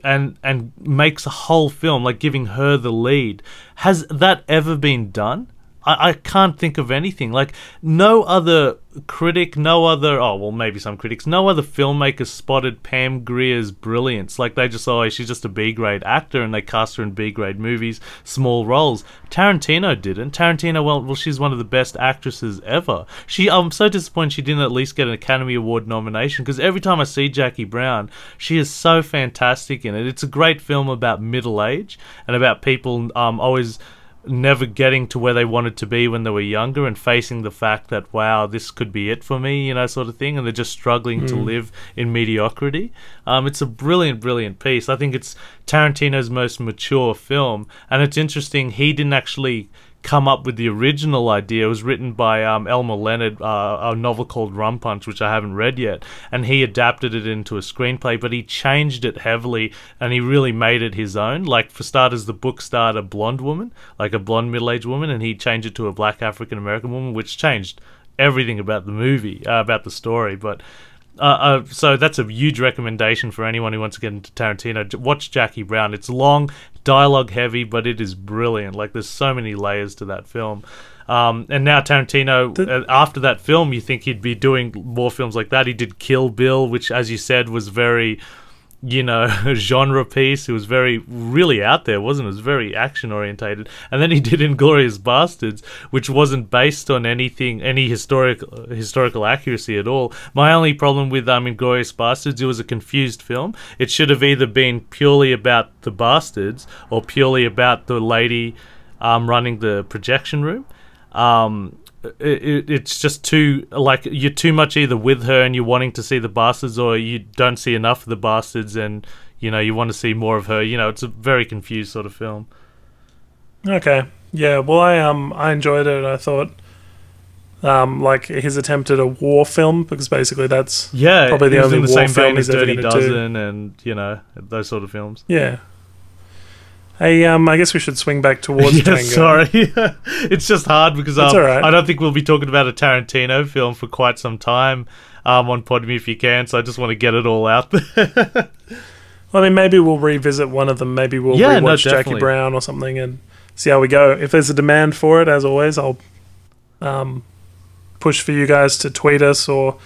and, and makes a whole film, like giving her the lead. Has that ever been done? I, I can't think of anything. Like, no other critic, no other, oh, well, maybe some critics, no other filmmaker spotted Pam Grier's brilliance. Like, they just, oh, she's just a B grade actor and they cast her in B grade movies, small roles. Tarantino didn't. Tarantino, well, well, she's one of the best actresses ever. She, I'm so disappointed she didn't at least get an Academy Award nomination because every time I see Jackie Brown, she is so fantastic in it. It's a great film about middle age and about people um, always never getting to where they wanted to be when they were younger and facing the fact that wow this could be it for me you know sort of thing and they're just struggling to live in mediocrity. Um, it's a brilliant brilliant piece. I think it's tarantino's most mature film and it's interesting he didn't actually come up with the original idea. It was written by um, Elmore Leonard, uh, a novel called Rum Punch, which I haven't read yet, and he adapted it into a screenplay, but he changed it heavily and he really made it his own. Like for starters, the book starred a blonde woman, like a blonde middle-aged woman, and he changed it to a black African American woman, which changed everything about the movie, uh, about the story, but. Uh, uh, so that's a huge recommendation for anyone who wants to get into Tarantino. Watch Jackie Brown. It's long, dialogue heavy, but it is brilliant. Like there's so many layers to that film. Um, and now Tarantino, The- uh, after that film, you think he'd be doing more films like that. He did Kill Bill, which, as you said, was very, you know, genre piece. It was very, really out there, wasn't it? It was very action orientated. And then he did Inglourious Basterds, which wasn't based on anything, any historical historical accuracy at all. My only problem with um, Inglourious Basterds, it was a confused film. It should have either been purely about the bastards or purely about the lady um, running the projection room. Um, it, it, it's just too like you're too much either with her and you're wanting to see the bastards, or you don't see enough of the bastards and you know you want to see more of her. You know, it's a very confused sort of film. Okay. Yeah. Well, I um I enjoyed it. I thought um like his attempt at a war film because basically that's Yeah, Probably the only in the war same film he's ever Dirty gonna do. Dozen and you know those sort of films. yeah. Hey, um, I guess we should swing back towards yeah, Django. sorry, it's just hard because um, right. I don't think we'll be talking about a Tarantino film for quite some time um, on Pod Me if you can. So I just want to get it all out there. Well, I mean, maybe we'll revisit one of them. Maybe we'll Yeah, no, rewatch Jackie. Brown or something and see how we go. If there's a demand for it, as always, I'll um, push for you guys to tweet us or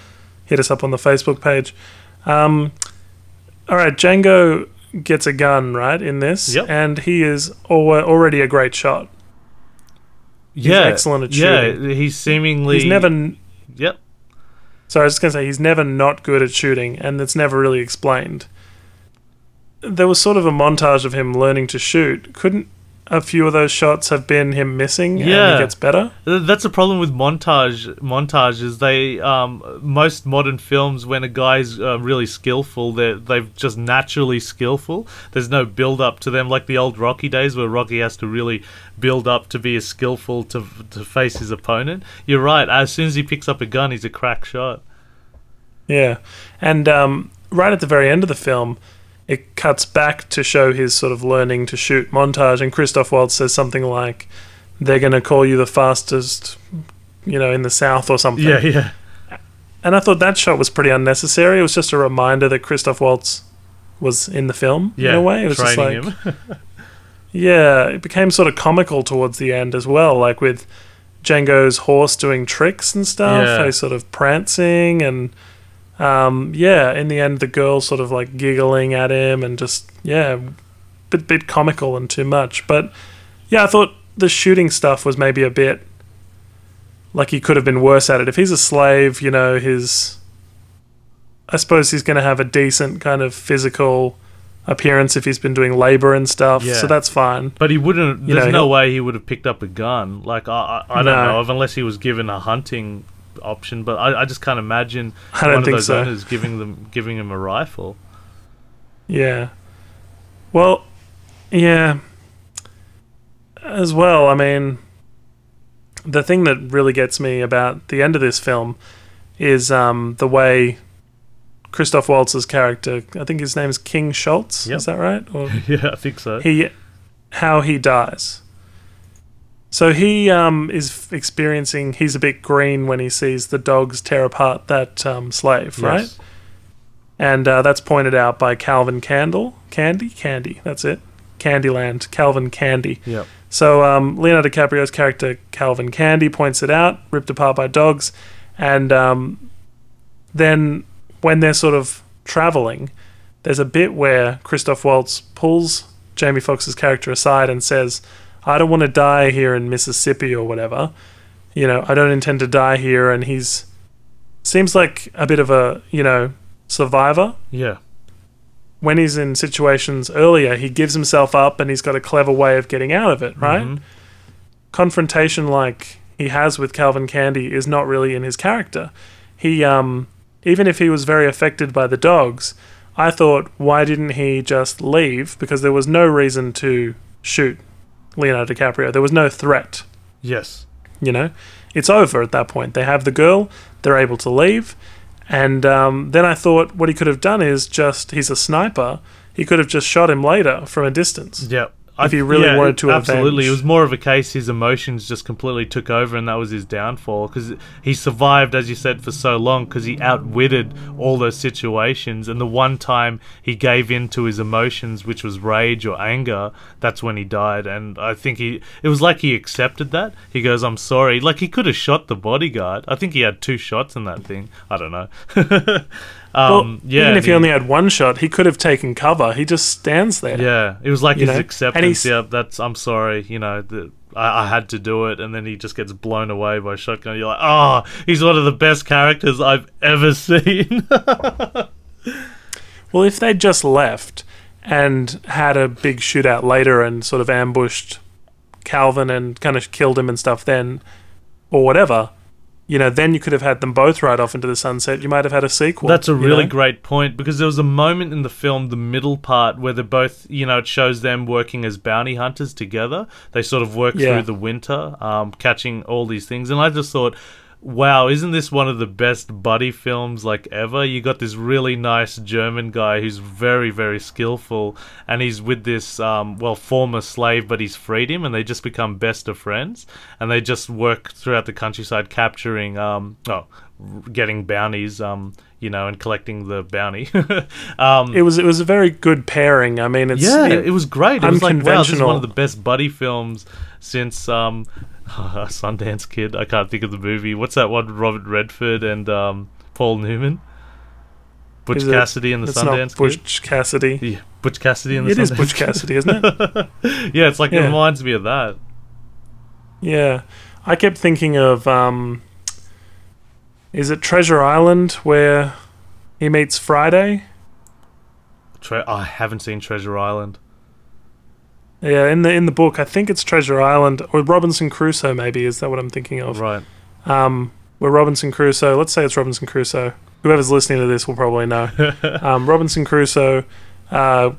hit us up on the Facebook page. Um, all right, Django gets a gun right in this, Yep. and he is al- already a great shot. yeah, excellent at yeah, shooting. he's seemingly He's never. n- Yep. Sorry, I was just gonna say he's never not good at shooting, and it's never really explained. There was sort of a montage of him learning to shoot. Couldn't a few of those shots have been him missing? and Yeah. he gets better. That's a problem with montage. Montages. They um, most modern films, when a guy's uh, really skillful, they they're just naturally skillful. There's no build up to them, like the old Rocky days, where Rocky has to really build up to be as skillful to to face his opponent. You're right. As soon as he picks up a gun, he's a crack shot. Yeah, and um, right at the very end of the film, it cuts back to show his sort of learning to shoot montage, and Christoph Waltz says something like, "They're going to call you the fastest, you know, in the South or something." Yeah, yeah, And I thought that shot was pretty unnecessary. It was just a reminder that Christoph Waltz was in the film yeah. in a way. It was just like, yeah, it became sort of comical towards the end as well, like with Django's horse doing tricks and stuff. Yeah. Sort of prancing and. Um, yeah, in the end, the girl sort of like giggling at him and just yeah, bit bit comical and too much. But yeah, I thought the shooting stuff was maybe a bit like he could have been worse at it. If he's a slave, you know, his I suppose he's going to have a decent kind of physical appearance if he's been doing labor and stuff. Yeah. So that's fine. But he wouldn't. You There's know, no way he would have picked up a gun. Like I, I, I don't No. know of unless he was given a hunting option. But I, I just can't imagine I don't one of those so. owners giving them giving him a rifle. Yeah. Well, yeah. As well, I mean, the thing that really gets me about the end of this film is um, the way Christoph Waltz's character, I think his name is King Schultz, Yep. is that right? Or yeah, I think so. he, how he dies. So he um, is experiencing, he's a bit green when he sees the dogs tear apart that um, slave, right? And uh, that's pointed out by Calvin Candle, Candy, Candy. That's it, Candyland, Calvin Candy. Yep. So um, Leonardo DiCaprio's character Calvin Candy points it out, ripped apart by dogs, and um, then when they're sort of traveling, there's a bit where Christoph Waltz pulls Jamie Foxx's character aside and says, "I don't want to die here in Mississippi or whatever. You know, I don't intend to die here." And he's seems like a bit of a you know survivor Yeah. when he's in situations earlier, he gives himself up and he's got a clever way of getting out of it, right? Mhm. Confrontation like he has with Calvin Candy is not really in his character. He um even if he was very affected by the dogs, I thought why didn't he just leave because there was no reason to shoot Leonardo DiCaprio. There was no threat Yes. You know, it's over at that point. They have the girl, they're able to leave. And um, then I thought what he could have done is just, he's a sniper, he could have just shot him later from a distance. Yep. If he really wanted to absolutely, avenge. it was more of a case his emotions just completely took over, and that was his downfall. Because he survived, as you said, for so long because he outwitted all those situations. And the one time he gave in to his emotions, which was rage or anger, that's when he died. And I think he, it was like he accepted that. He goes, "I'm sorry." Like he could have shot the bodyguard. I think he had two shots in that thing. I don't know. Well, um, yeah, even if he only had one shot, he could have taken cover. He just stands there. Yeah, it was like his know? Acceptance. Yeah, that's. I'm sorry. You know, the, I, I had to do it, and then he just gets blown away by shotgun. You're like, oh, he's one of the best characters I've ever seen. Well, if they'd just left and had a big shootout later and sort of ambushed Calvin and kind of killed him and stuff, then, or whatever, you know, then you could have had them both ride off into the sunset. You might have had a sequel. That's a you really know? great point because there was a moment in the film, the middle part, where they're both, you know, it shows them working as bounty hunters together. They sort of work Yeah. through the winter, um, catching all these things. And I just thought, wow, isn't this one of the best buddy films like ever? You got this really nice German guy who's very, very skillful, and he's with this, um, well, former slave, but he's freed him, and they just become best of friends, and they just work throughout the countryside capturing, um, oh, getting bounties, um, you know, and collecting the bounty. um, It was it was a very good pairing. I mean, it's yeah, it- it was great. It was like, wow, this is one of the best buddy films since um, Sundance Kid. I can't think of the movie. What's that one? Robert Redford and um, Paul Newman. Butch it- Cassidy and the Sundance Kid. Butch Cassidy. Yeah, Butch Cassidy and the It is Sundance Butch Cassidy, isn't it? yeah, it's like it reminds me of that. Yeah, I kept thinking of um, is it Treasure Island where he meets Friday? Tre- I haven't seen Treasure Island. Yeah, in the in the book, I think it's Treasure Island or Robinson Crusoe. Maybe is that what I'm thinking of? Right. Um, where Robinson Crusoe. Let's say it's Robinson Crusoe. Whoever's listening to this will probably know. um, Robinson Crusoe. Uh,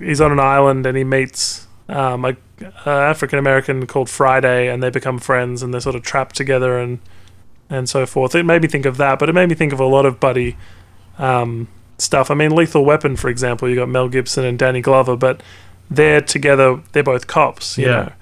he's on an island and he meets um, a, a African American called Friday, and they become friends, and they're sort of trapped together and and so forth. It made me think of that, but it made me think of a lot of buddy um, stuff. I mean, Lethal Weapon, for example. You got Mel Gibson and Danny Glover, but they're together. They're both cops. Yeah.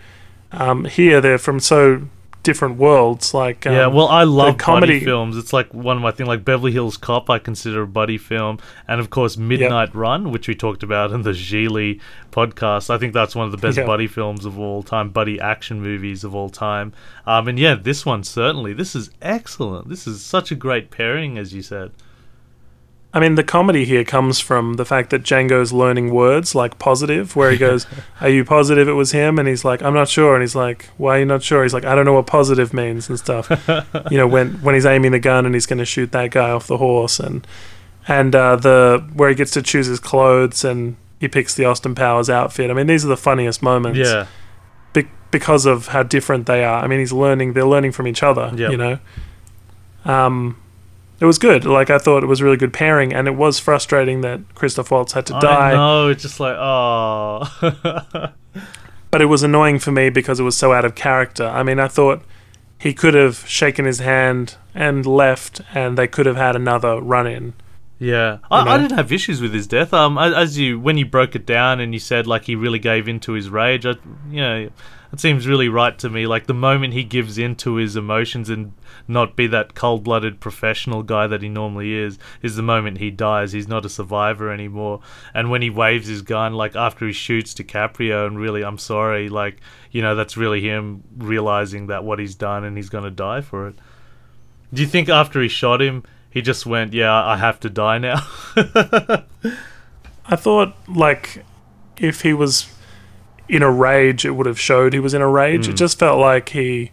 Um, here they're from so different worlds. Like um, yeah, well, I love comedy- buddy films. It's like one of my things. Like Beverly Hills Cop, I consider a buddy film, and of course Midnight Run, which we talked about in the Geely podcast. I think that's one of the best Yeah. buddy films of all time, buddy action movies of all time. Um, and yeah, this one certainly. This is excellent. This is such a great pairing, as you said. I mean, the comedy here comes from the fact that Django's learning words like positive, where he goes, Are you positive it was him? And he's like, I'm not sure. And he's like, Why are you not sure? He's like, I don't know what positive means and stuff. you know, when, when he's aiming the gun and he's going to shoot that guy off the horse. And, and uh, the where he gets to choose his clothes and he picks the Austin Powers outfit. I mean, these are the funniest moments Yeah, be- because of how different they are. I mean, he's learning, they're learning from each other, Yep. you know? Um, it was good. Like, I thought it was a really good pairing, and it was frustrating that Christoph Waltz had to I die, know. It's just like oh. but it was annoying for me because it was so out of character. I mean, I thought he could have shaken his hand and left, and they could have had another run in. Yeah, I, I didn't have issues with his death. Um, as, as you when you broke it down and you said like he really gave into his rage, I, you know, it seems really right to me. Like the moment he gives in to his emotions and not be that cold-blooded professional guy that he normally is, is the moment he dies. He's not a survivor anymore. And when he waves his gun, like after he shoots DiCaprio, and really, I'm sorry, like you know, that's really him realizing that what he's done and he's gonna die for it. Do you think after he shot him? He just went, yeah, I have to die now. I thought, like, if he was in a rage, it would have showed he was in a rage. Mm. It just felt like he.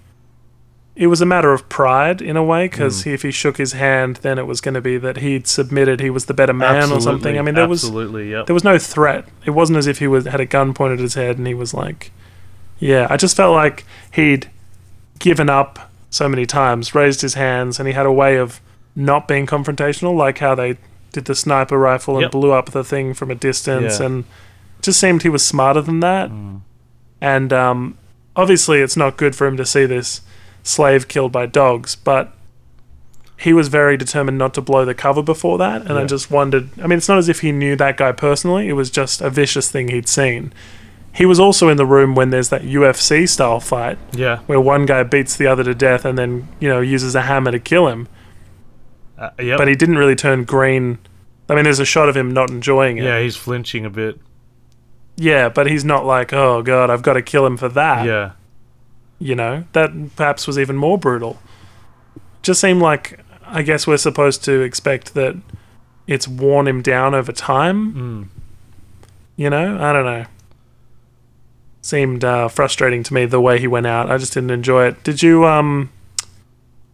It was a matter of pride in a way, because Mm. if he shook his hand, then it was going to be that he'd submitted, he was the better man or something. I mean, there was yep. there was no threat. It wasn't as if he was had a gun pointed at his head and he was like, yeah. I just felt like he'd given up so many times, raised his hands, and he had a way of not being confrontational, like how they did the sniper rifle and Yep. blew up the thing from a distance, Yeah. and just seemed he was smarter than that. Mm. And um, obviously it's not good for him to see this slave killed by dogs, but he was very determined not to blow the cover before that. And I just wondered I mean, it's not as if he knew that guy personally, it was just a vicious thing he'd seen. He was also in the room when there's that UFC style fight Yeah. where one guy beats the other to death and then, you know, uses a hammer to kill him. Uh, yep. But he didn't really turn green. I mean, there's a shot of him not enjoying it. yeah, he's flinching a bit. Yeah, but he's not like, oh god, I've got to kill him for that. Yeah. You know, that perhaps was even more brutal. Just seemed like, I guess we're supposed to expect that it's worn him down over time. Mm. You know, I don't know. Seemed uh, frustrating to me the way he went out. I just didn't enjoy it. Did you? Um,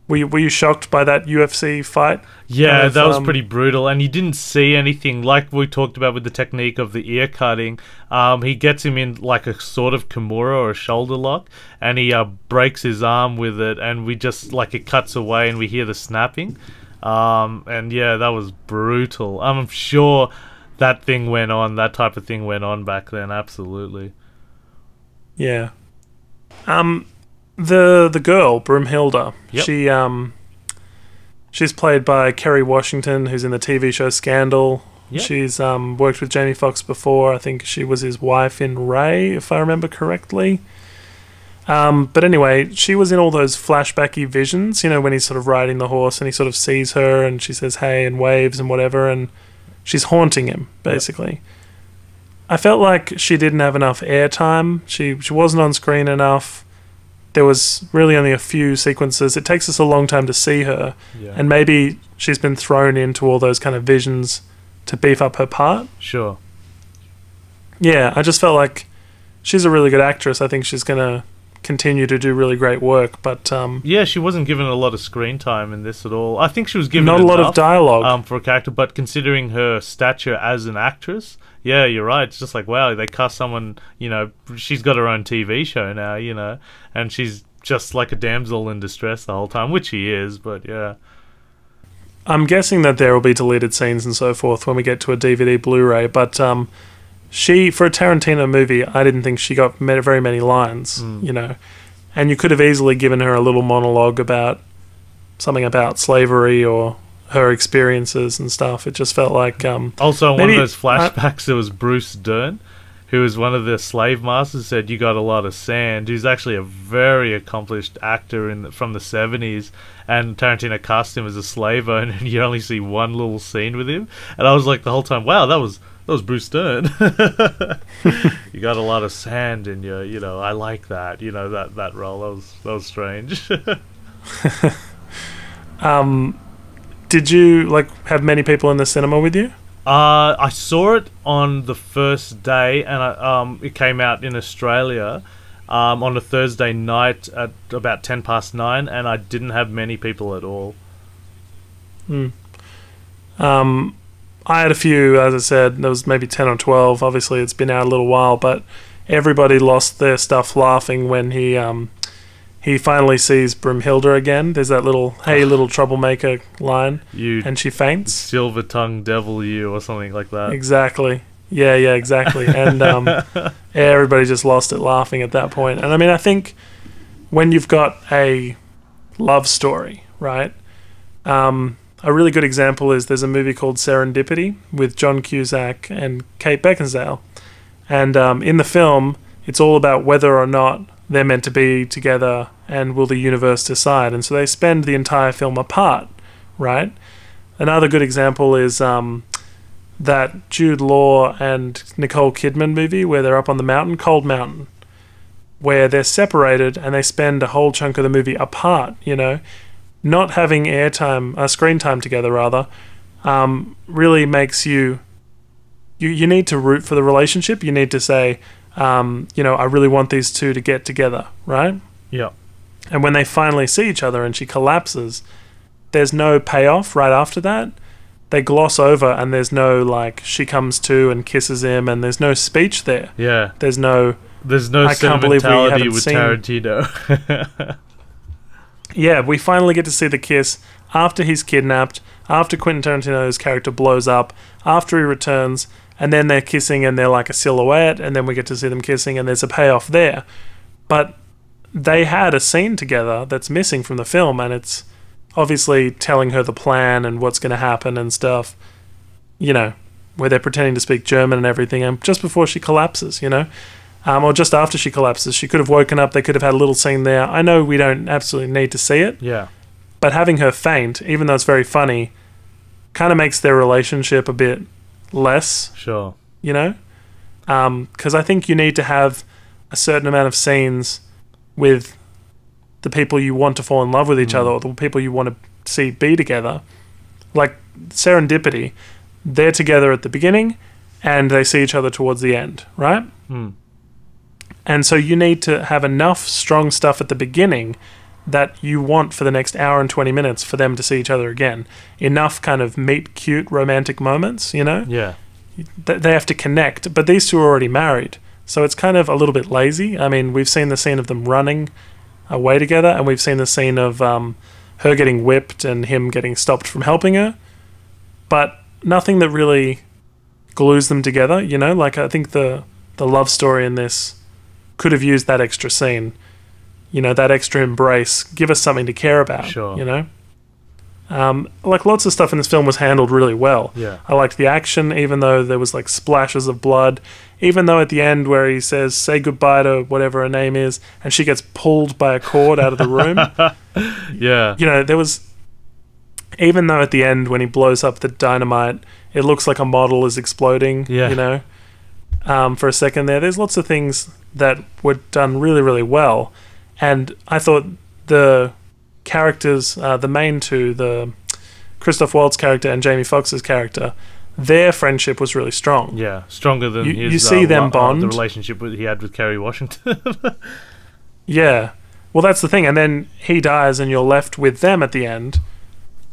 were you, were you shocked by that UFC fight? Yeah, Kind of, that was um, pretty brutal, and you didn't see anything like we talked about with the technique of the ear cutting. Um, he gets him in like a sort of kimura or a shoulder lock, and he uh, breaks his arm with it, and we just like it cuts away, and we hear the snapping. Um, and yeah, that was brutal. I'm sure that thing went on. That type of thing went on back then. Absolutely. Yeah. Um, the the girl Broomhilda. Yep. She um, she's played by Kerry Washington, who's in the TV show Scandal. Yep. She's um worked with Jamie Foxx before. I think she was his wife in Ray, if I remember correctly. Um, but anyway, she was in all those flashbacky visions, you know, when he's sort of riding the horse and he sort of sees her and she says hey and waves and whatever, and she's haunting him basically. I felt like she didn't have enough airtime. She she wasn't on screen enough. There was really only a few sequences. It takes us a long time to see her, Yeah. and maybe she's been thrown into all those kind of visions to beef up her part. sure. Yeah, I just felt like she's a really good actress. I think she's gonna continue to do really great work, but um, Yeah, she wasn't given a lot of screen time in this at all. I think she was given not a lot of dialogue. um, for a character, but considering her stature as an actress, yeah, you're right. It's just like wow, they cast someone. You know, she's got her own TV show now. You know, and she's just like a damsel in distress the whole time, which she is. But yeah, I'm guessing that there will be deleted scenes and so forth when we get to a DVD Blu-ray, but um, she for a Tarantino movie, I didn't think she got very many lines, Mm. you know, and you could have easily given her a little monologue about something about slavery or her experiences and stuff. It just felt like um, also in one of those flashbacks, there was Bruce Dern. Who was one of the slave masters? Said you got a lot of sand. Who's actually a very accomplished actor in the, from the seventies, and Tarantino cast him as a slave owner, and you only see one little scene with him. And I was like the whole time, wow, that was that was Bruce Dern. you got a lot of sand in you. You know, I like that. You know that that role. That was that was strange. um, did you like have many people in the cinema with you? Uh, I saw it on the first day, and I, um, it came out in Australia um, on a Thursday night at about ten past nine, and I didn't have many people at all. Um, I had a few, as I said, there was maybe 10 or 12. Obviously, it's been out a little while, but everybody lost their stuff laughing when he um, he finally sees Broomhilda again. There's that little, hey, little troublemaker line, You and she faints. silver tongue devil, you or something like that. Exactly. Yeah, yeah, exactly. And um, everybody just lost it laughing at that point. And I mean, I think when you've got a love story, right? Um, a really good example is there's a movie called Serendipity with John Cusack and Kate Beckinsale. And um, in the film, it's all about whether or not they're meant to be together and will the universe decide. And so they spend the entire film apart, right? Another good example is um, that Jude Law and Nicole Kidman movie where they're up on the mountain, Cold Mountain, where they're separated and they spend a whole chunk of the movie apart, you know, not having airtime, uh, screen time together rather, um, really makes you, you, you need to root for the relationship. You need to say, um, you know, I really want these two to get together, right? Yeah, And when they finally see each other and she collapses, there's no payoff right after that. They gloss over and there's no like she comes to and kisses him and there's no speech there. yeah. There's no There's no I can't believe we haven't with seen- Tarantino. Yeah, we finally get to see the kiss after he's kidnapped, after Quentin Tarantino's character blows up, after he returns, and then they're kissing and they're like a silhouette, and then we get to see them kissing and there's a payoff there. But they had a scene together that's missing from the film, and it's obviously telling her the plan and what's going to happen and stuff. You know, where they're pretending to speak German and everything, and just before she collapses, you know, um, or just after she collapses, she could have woken up. They could have had a little scene there. I know we don't absolutely need to see it, Yeah. but having her faint, even though it's very funny, kind of makes their relationship a bit less Sure. you know because i think you need to have a certain amount of scenes with the people you want to fall in love with each Mm. other or the people you want to see be together like serendipity they're together at the beginning and they see each other towards the end right Hmm. and so you need to have enough strong stuff at the beginning that you want for the next hour and 20 minutes for them to see each other again enough kind of meet cute romantic moments you know Yeah. th- they have to connect. But these two are already married, so it's kind of a little bit lazy. I mean, we've seen the scene of them running away together, and we've seen the scene of um, her getting whipped and him getting stopped from helping her, but nothing that really glues them together. You know, like I think the the love story in this could have used that extra scene. You know, that extra embrace. Give us something to care about. Sure. You know. Um, like lots of stuff in this film was handled really well. Yeah. I liked the action, even though there was like splashes of blood. Even though at the end where he says "say goodbye" to whatever her name is, and she gets pulled by a cord out of the room, Yeah. you know, there was. Even though at the end when he blows up the dynamite, it looks like a model is exploding. Yeah. You know, um, for a second there, there's lots of things that were done really, really well, and I thought the characters, uh, the main two, the Christoph Waltz character and Jamie Foxx's character, their friendship was really strong. Yeah. Stronger than You- his. you see uh, them uh, bond. the relationship he had with Kerry Washington. Yeah. Well, that's the thing. And then he dies, and you're left with them at the end.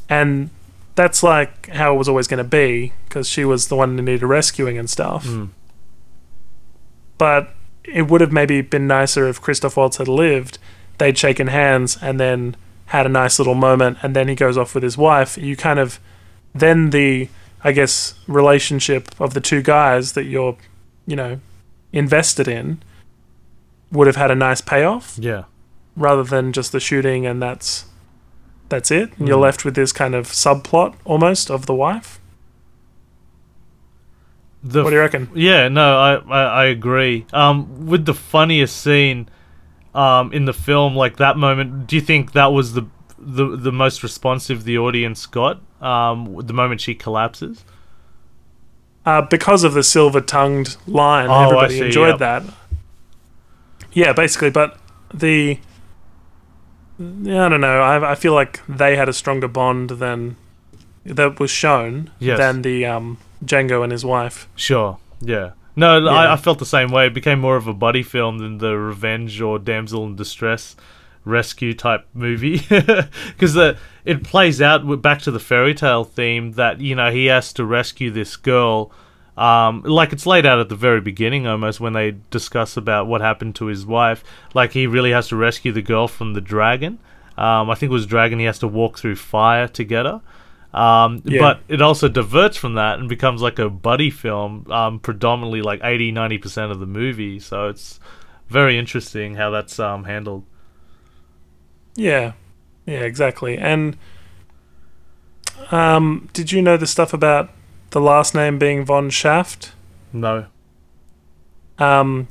And that's like how it was always going to be, because she was the one who needed rescuing and stuff. Hmm. But it would have maybe been nicer if Christoph Waltz had lived, they'd shaken hands, and then had a nice little moment, and then he goes off with his wife. You kind of. Then the, I guess, relationship of the two guys that you're, you know, invested in would have had a nice payoff yeah. rather than just the shooting and that's that's it. And You're Mm. left with this kind of subplot almost of the wife. The What do you reckon? Yeah, no, I, I, I agree. Um, with the funniest scene, um, in the film, like that moment, do you think that was the the the most responsive the audience got? Um, the moment she collapses. Uh, because of the silver-tongued line, Oh, everybody see, enjoyed yep. that. Yeah, basically, but the yeah, I don't know. I I feel like they had a stronger bond than that was shown Yes. than the um, Django and his wife. Sure. Yeah. No, Yeah. I, I felt the same way. It became more of a buddy film than the revenge or damsel in distress rescue type movie because it plays out with, back to the fairy tale theme that you know he has to rescue this girl um, like it's laid out at the very beginning almost when they discuss about what happened to his wife like he really has to rescue the girl from the dragon um, i think it was dragon he has to walk through fire to get her um, Yeah. but it also diverts from that and becomes like a buddy film um, predominantly like 80 90% of the movie so it's very interesting how that's um, handled Yeah, yeah, exactly. And um, did you know the stuff about the last name being von Shaft? no Um,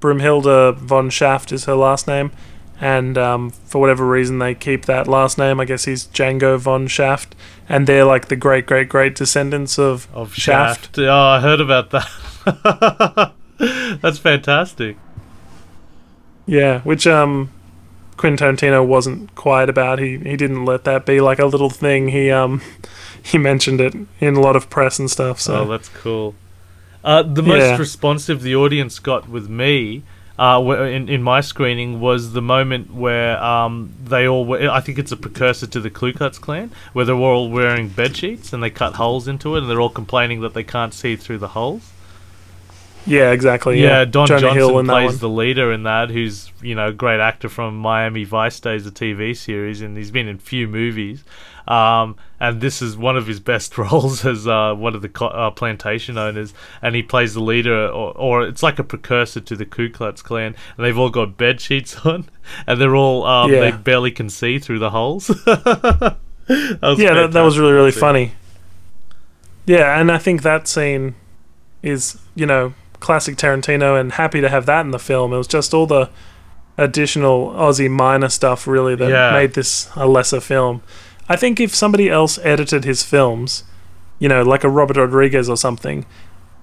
Broomhilda von Shaft is her last name, and um, for whatever reason they keep that last name. I guess he's Django von Shaft, and they're like the great, great, great descendants of of Shaft. Shaft. Oh, I heard about that. That's fantastic. Yeah, which um, Quentin Tarantino wasn't quiet about. He he didn't let that be like a little thing. He um, he mentioned it in a lot of press and stuff. So Oh, that's cool. Uh, the most Yeah. responsive the audience got with me uh, in in my screening was the moment where um, they all. Were, I think it's a precursor to the Ku Klan, where they're all wearing bed sheets and they cut holes into it, and they're all complaining that they can't see through the holes. Yeah, exactly. Yeah, Yeah, Don Jonah Johnson Hill plays the leader in that, who's you know a great actor from Miami Vice Days, a TV series, and he's been in few movies. Um, and this is one of his best roles as uh, one of the co- uh, plantation owners, and he plays the leader, or, or it's like a precursor to the Ku Klux Klan. And they've all got bed sheets on, and they're all um, Yeah. they barely can see through the holes. that yeah, that, that was really really funny. Yeah, and I think that scene is you know classic Tarantino, and happy to have that in the film. It was just all the additional Aussie miner stuff really that Yeah. made this a lesser film. I think if somebody else edited his films, you know, like a Robert Rodriguez or something,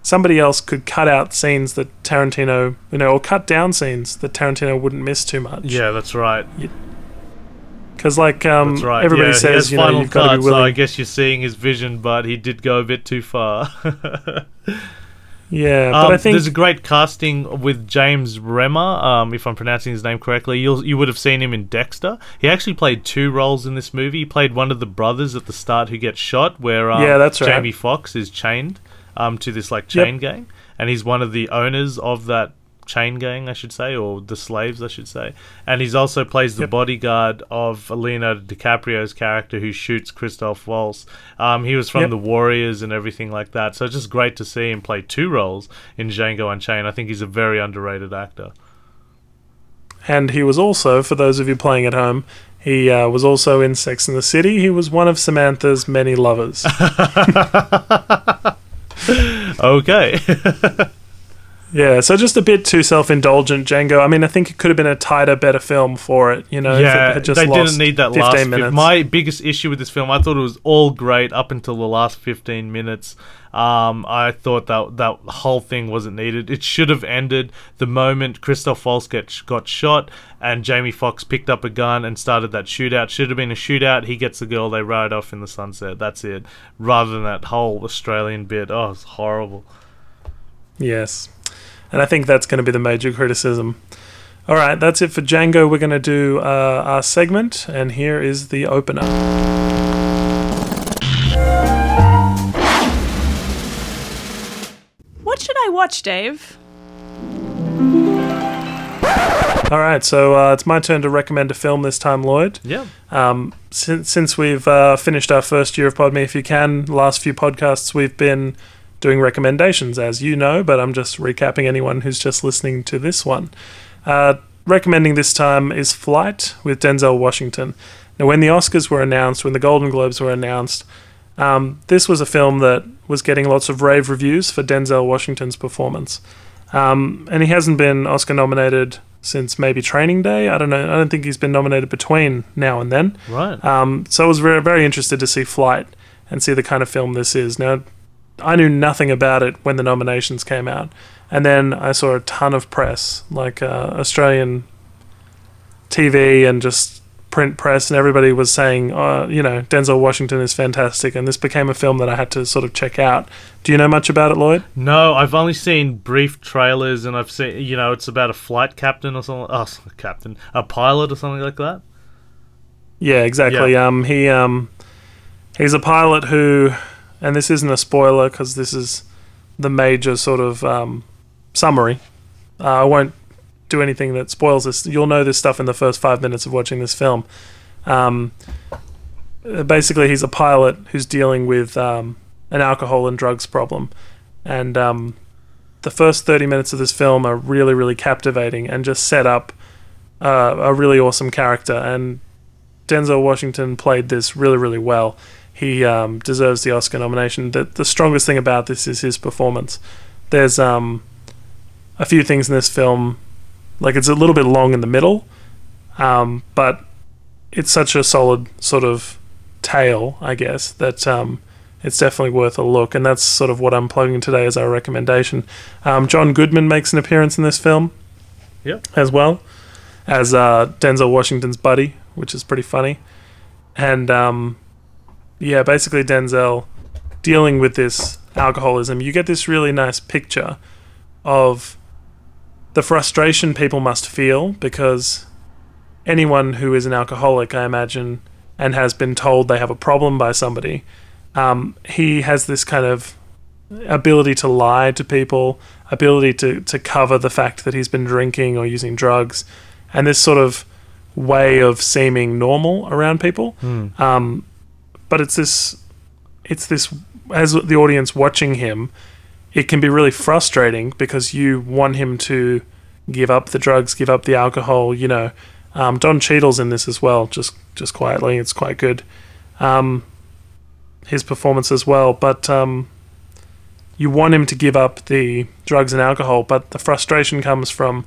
somebody else could cut out scenes that Tarantino, you know, or cut down scenes that Tarantino wouldn't miss too much. Yeah, that's right. Because like um, That's right. everybody yeah, says, you know, you've got to be so I guess you're seeing his vision, but he did go a bit too far. yeah, Um, but I think there's a great casting with James Remar, um, if I'm pronouncing his name correctly. You'll, you would have seen him in Dexter. He actually played two roles in this movie. He played one of the brothers at the start who gets shot, where um, Yeah, that's right. Jamie Foxx is chained um, to this like Yep. chain gang, and he's one of the owners of that chain gang, I should say, or the slaves, I should say. And he's also plays the Yep. bodyguard of Leonardo DiCaprio's character who shoots Christoph Waltz. Um, he was from Yep. the Warriors and everything like that. So it's just great to see him play two roles in Django Unchained. I think he's a very underrated actor. And he was also, for those of you playing at home, he uh, was also in Sex and the City. He was one of Samantha's many lovers. Okay. yeah, so just a bit too self-indulgent, Django. I mean, I think it could have been a tighter, better film for it. You know, if yeah, it had just they didn't need that 15 last. minutes. My biggest issue with this film, I thought it was all great up until the last fifteen minutes. Um, I thought that that whole thing wasn't needed. It should have ended the moment Christoph Waltz get, got shot and Jamie Foxx picked up a gun and started that shootout. Should have been a shootout. He gets the girl. They ride off in the sunset. That's it. Rather than that whole Australian bit. Oh, it's horrible. Yes. And I think that's going to be the major criticism. All right, that's it for Django. We're going to do uh, our segment, and here is the opener. What should I watch, Dave? All right, so uh, it's my turn to recommend a film this time, Lloyd. Yeah. Um, since, since we've uh, finished our first year of Pod Me If You Can, last few podcasts we've been doing recommendations, as you know, but I'm just recapping anyone who's just listening to this one. Uh, recommending this time is Flight with Denzel Washington. Now, when the Oscars were announced, when the Golden Globes were announced, um, this was a film that was getting lots of rave reviews for Denzel Washington's performance. Um, and he hasn't been Oscar nominated since maybe Training Day. I don't know. I don't think he's been nominated between now and then. Right. Um, so I was very, very interested to see Flight and see the kind of film this is. Now, I knew nothing about it when the nominations came out, and then I saw a ton of press, like uh, Australian TV and just print press, and everybody was saying, uh, you know, Denzel Washington is fantastic, and this became a film that I had to sort of check out. Do you know much about it, Lloyd? No, I've only seen brief trailers, and I've seen you know it's about a flight captain or something. Oh, captain, a pilot or something like that. Yeah, exactly. Um, he um, he's a pilot who, and this isn't a spoiler because this is the major sort of um, summary. Uh, I won't do anything that spoils this. You'll know this stuff in the first five minutes of watching this film. Um, uh, basically, he's a pilot who's dealing with um, an alcohol and drugs problem, and um, the first thirty minutes of this film are really, really captivating and just set up uh, a really awesome character and Denzel Washington played this really, really well. He um, deserves the Oscar nomination. The, the strongest thing about this is his performance. There's um, a few things in this film, like it's a little bit long in the middle, um, but it's such a solid sort of tale, I guess, that um, it's definitely worth a look. And that's sort of what I'm plugging today as our recommendation. Um, John Goodman makes an appearance in this film Yep. as well as uh, Denzel Washington's buddy, which is pretty funny. And um, yeah, basically Denzel dealing with this alcoholism. You get this really nice picture of the frustration people must feel because anyone who is an alcoholic, I imagine, and has been told they have a problem by somebody, um, he has this kind of ability to lie to people, ability to, to cover the fact that he's been drinking or using drugs, and this sort of way of seeming normal around people. Mm. Um, but it's this, it's this as the audience watching him, it can be really frustrating because you want him to give up the drugs, give up the alcohol. You know, um, Don Cheadle's in this as well, just just quietly. It's quite good. Um, his performance as well, but um, you want him to give up the drugs and alcohol, but the frustration comes from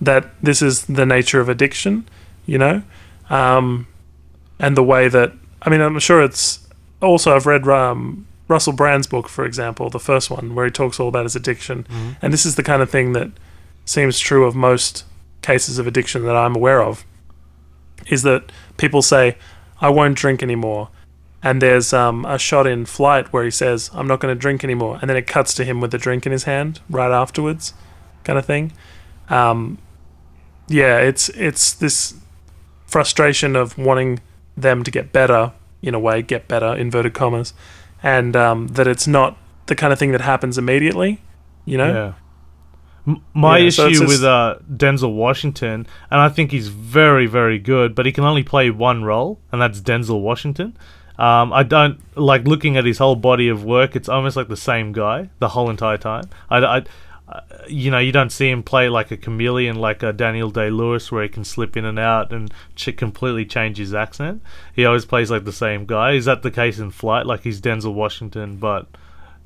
that this is the nature of addiction, you know, um, and the way that I mean, I'm sure it's also I've read um, Russell Brand's book, for example, the first one where he talks all about his addiction, Mm-hmm. and this is the kind of thing that seems true of most cases of addiction that I'm aware of, is that people say, "I won't drink anymore." And there's um, a shot in Flight where he says, "I'm not going to drink anymore," and then it cuts to him with a drink in his hand right afterwards, kind of thing. Um, yeah, it's it's this frustration of wanting them to get better in a way, get better inverted commas, and um, that it's not the kind of thing that happens immediately. You know, Yeah. M- My Yeah, so issue just- with uh, Denzel Washington, and I think he's very, very good, but he can only play one role, and that's Denzel Washington. Um, I don't like looking at his whole body of work. It's almost like the same guy the whole entire time. I, I- uh, you know, you don't see him play like a chameleon, like a Daniel Day Lewis, where he can slip in and out and ch- completely change his accent. He always plays like the same guy. Is that the case in Flight? Like he's Denzel Washington, but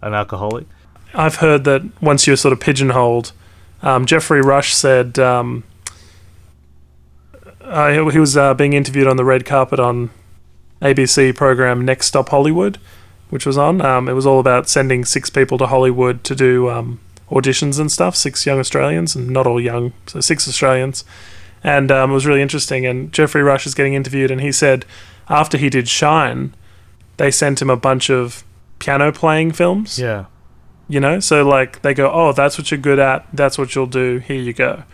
an alcoholic. I've heard that once you're sort of pigeonholed, um, Geoffrey Rush said um, uh, he, was uh, being interviewed on the red carpet on ABC program Next Stop Hollywood, which was on. Um, it was all about sending six people to Hollywood to do um, auditions and stuff, six young Australians, and not all young, so six Australians. And um, it was really interesting. And Geoffrey Rush is getting interviewed, and he said after he did Shine, they sent him a bunch of piano playing films Yeah. you know so like they go oh that's what you're good at that's what you'll do here you go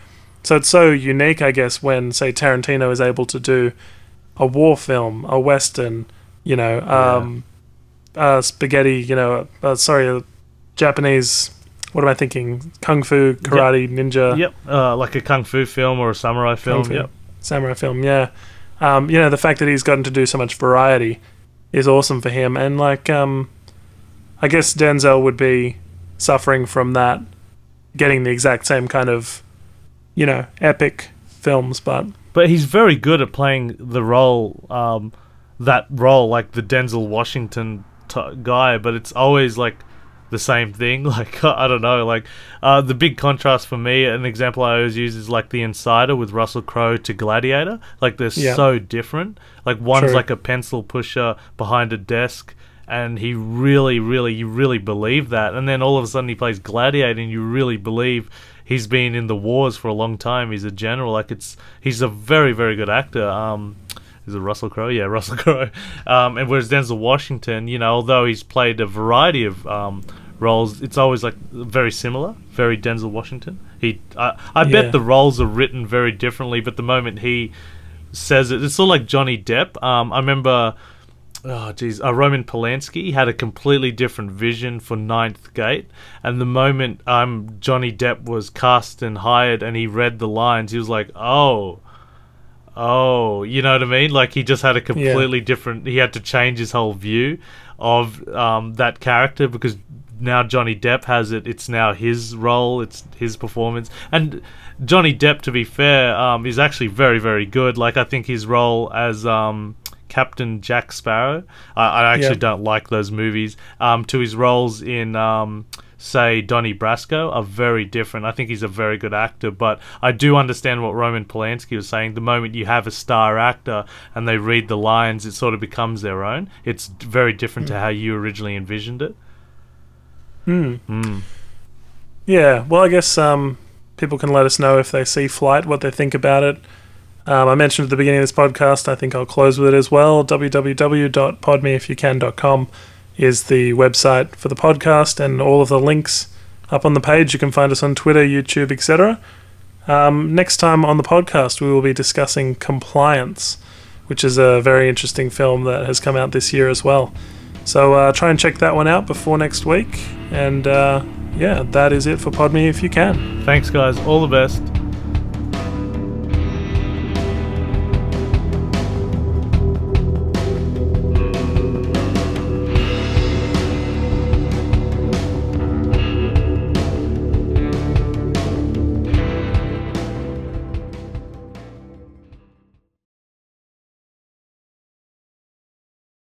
so it's so unique i guess when say tarantino is able to do a war film a western you know um uh spaghetti you know uh, sorry a japanese what am i thinking kung fu karate ninja Yep, uh, like a kung fu film or a samurai film. fu. Yep. samurai film yeah um you know the fact that he's gotten to do so much variety is awesome for him and like um i guess denzel would be suffering from that getting the exact same kind of you know epic films but But he's very good at playing the role, um, that role, like the Denzel Washington t- guy. But it's always like the same thing. Like I don't know. Like uh, the big contrast for me, an example I always use is like the Insider with Russell Crowe to Gladiator. Like they're Yeah. so different. Like one's True. like a pencil pusher behind a desk. And he really, really, you really believe that. And then all of a sudden he plays Gladiator, and you really believe he's been in the wars for a long time. He's a general. Like it's, he's a very, very good actor. Um, is it Russell Crowe? Yeah, Russell Crowe. Um, and whereas Denzel Washington, you know, although he's played a variety of um, roles, it's always like very similar, very Denzel Washington. He, I, I Yeah. bet the roles are written very differently, but the moment he says it, it's sort of like Johnny Depp. Um, I remember. Oh geez, uh, Roman Polanski had a completely different vision for Ninth Gate, and the moment um Johnny Depp was cast and hired, and he read the lines, he was like, "Oh, oh," you know what I mean? Like he just had a completely different. He had to change his whole view of um that character because now Johnny Depp has it. It's now his role. It's his performance, and Johnny Depp, to be fair, um, is actually very, very good. Like I think his role as um, Captain Jack Sparrow, I, I actually Yeah. don't like those movies. Um, to his roles in, um, say, Donnie Brasco are very different. I think he's a very good actor, but I do understand what Roman Polanski was saying. The moment you have a star actor and they read the lines, it sort of becomes their own. It's very different to how you originally envisioned it. hmm. Mm. Yeah, well, I guess um, people can let us know if they see Flight, what they think about it. Um, I mentioned at the beginning of this podcast, I think I'll close with it as well. www.podmeifyoucan.com is the website for the podcast, and all of the links up on the page. You can find us on Twitter, YouTube, etc. Um, next time on the podcast, we will be discussing Compliance, which is a very interesting film that has come out this year as well. So uh, try and check that one out before next week. And uh, yeah, that is it for Pod Me if you can. Thanks, guys. All the best.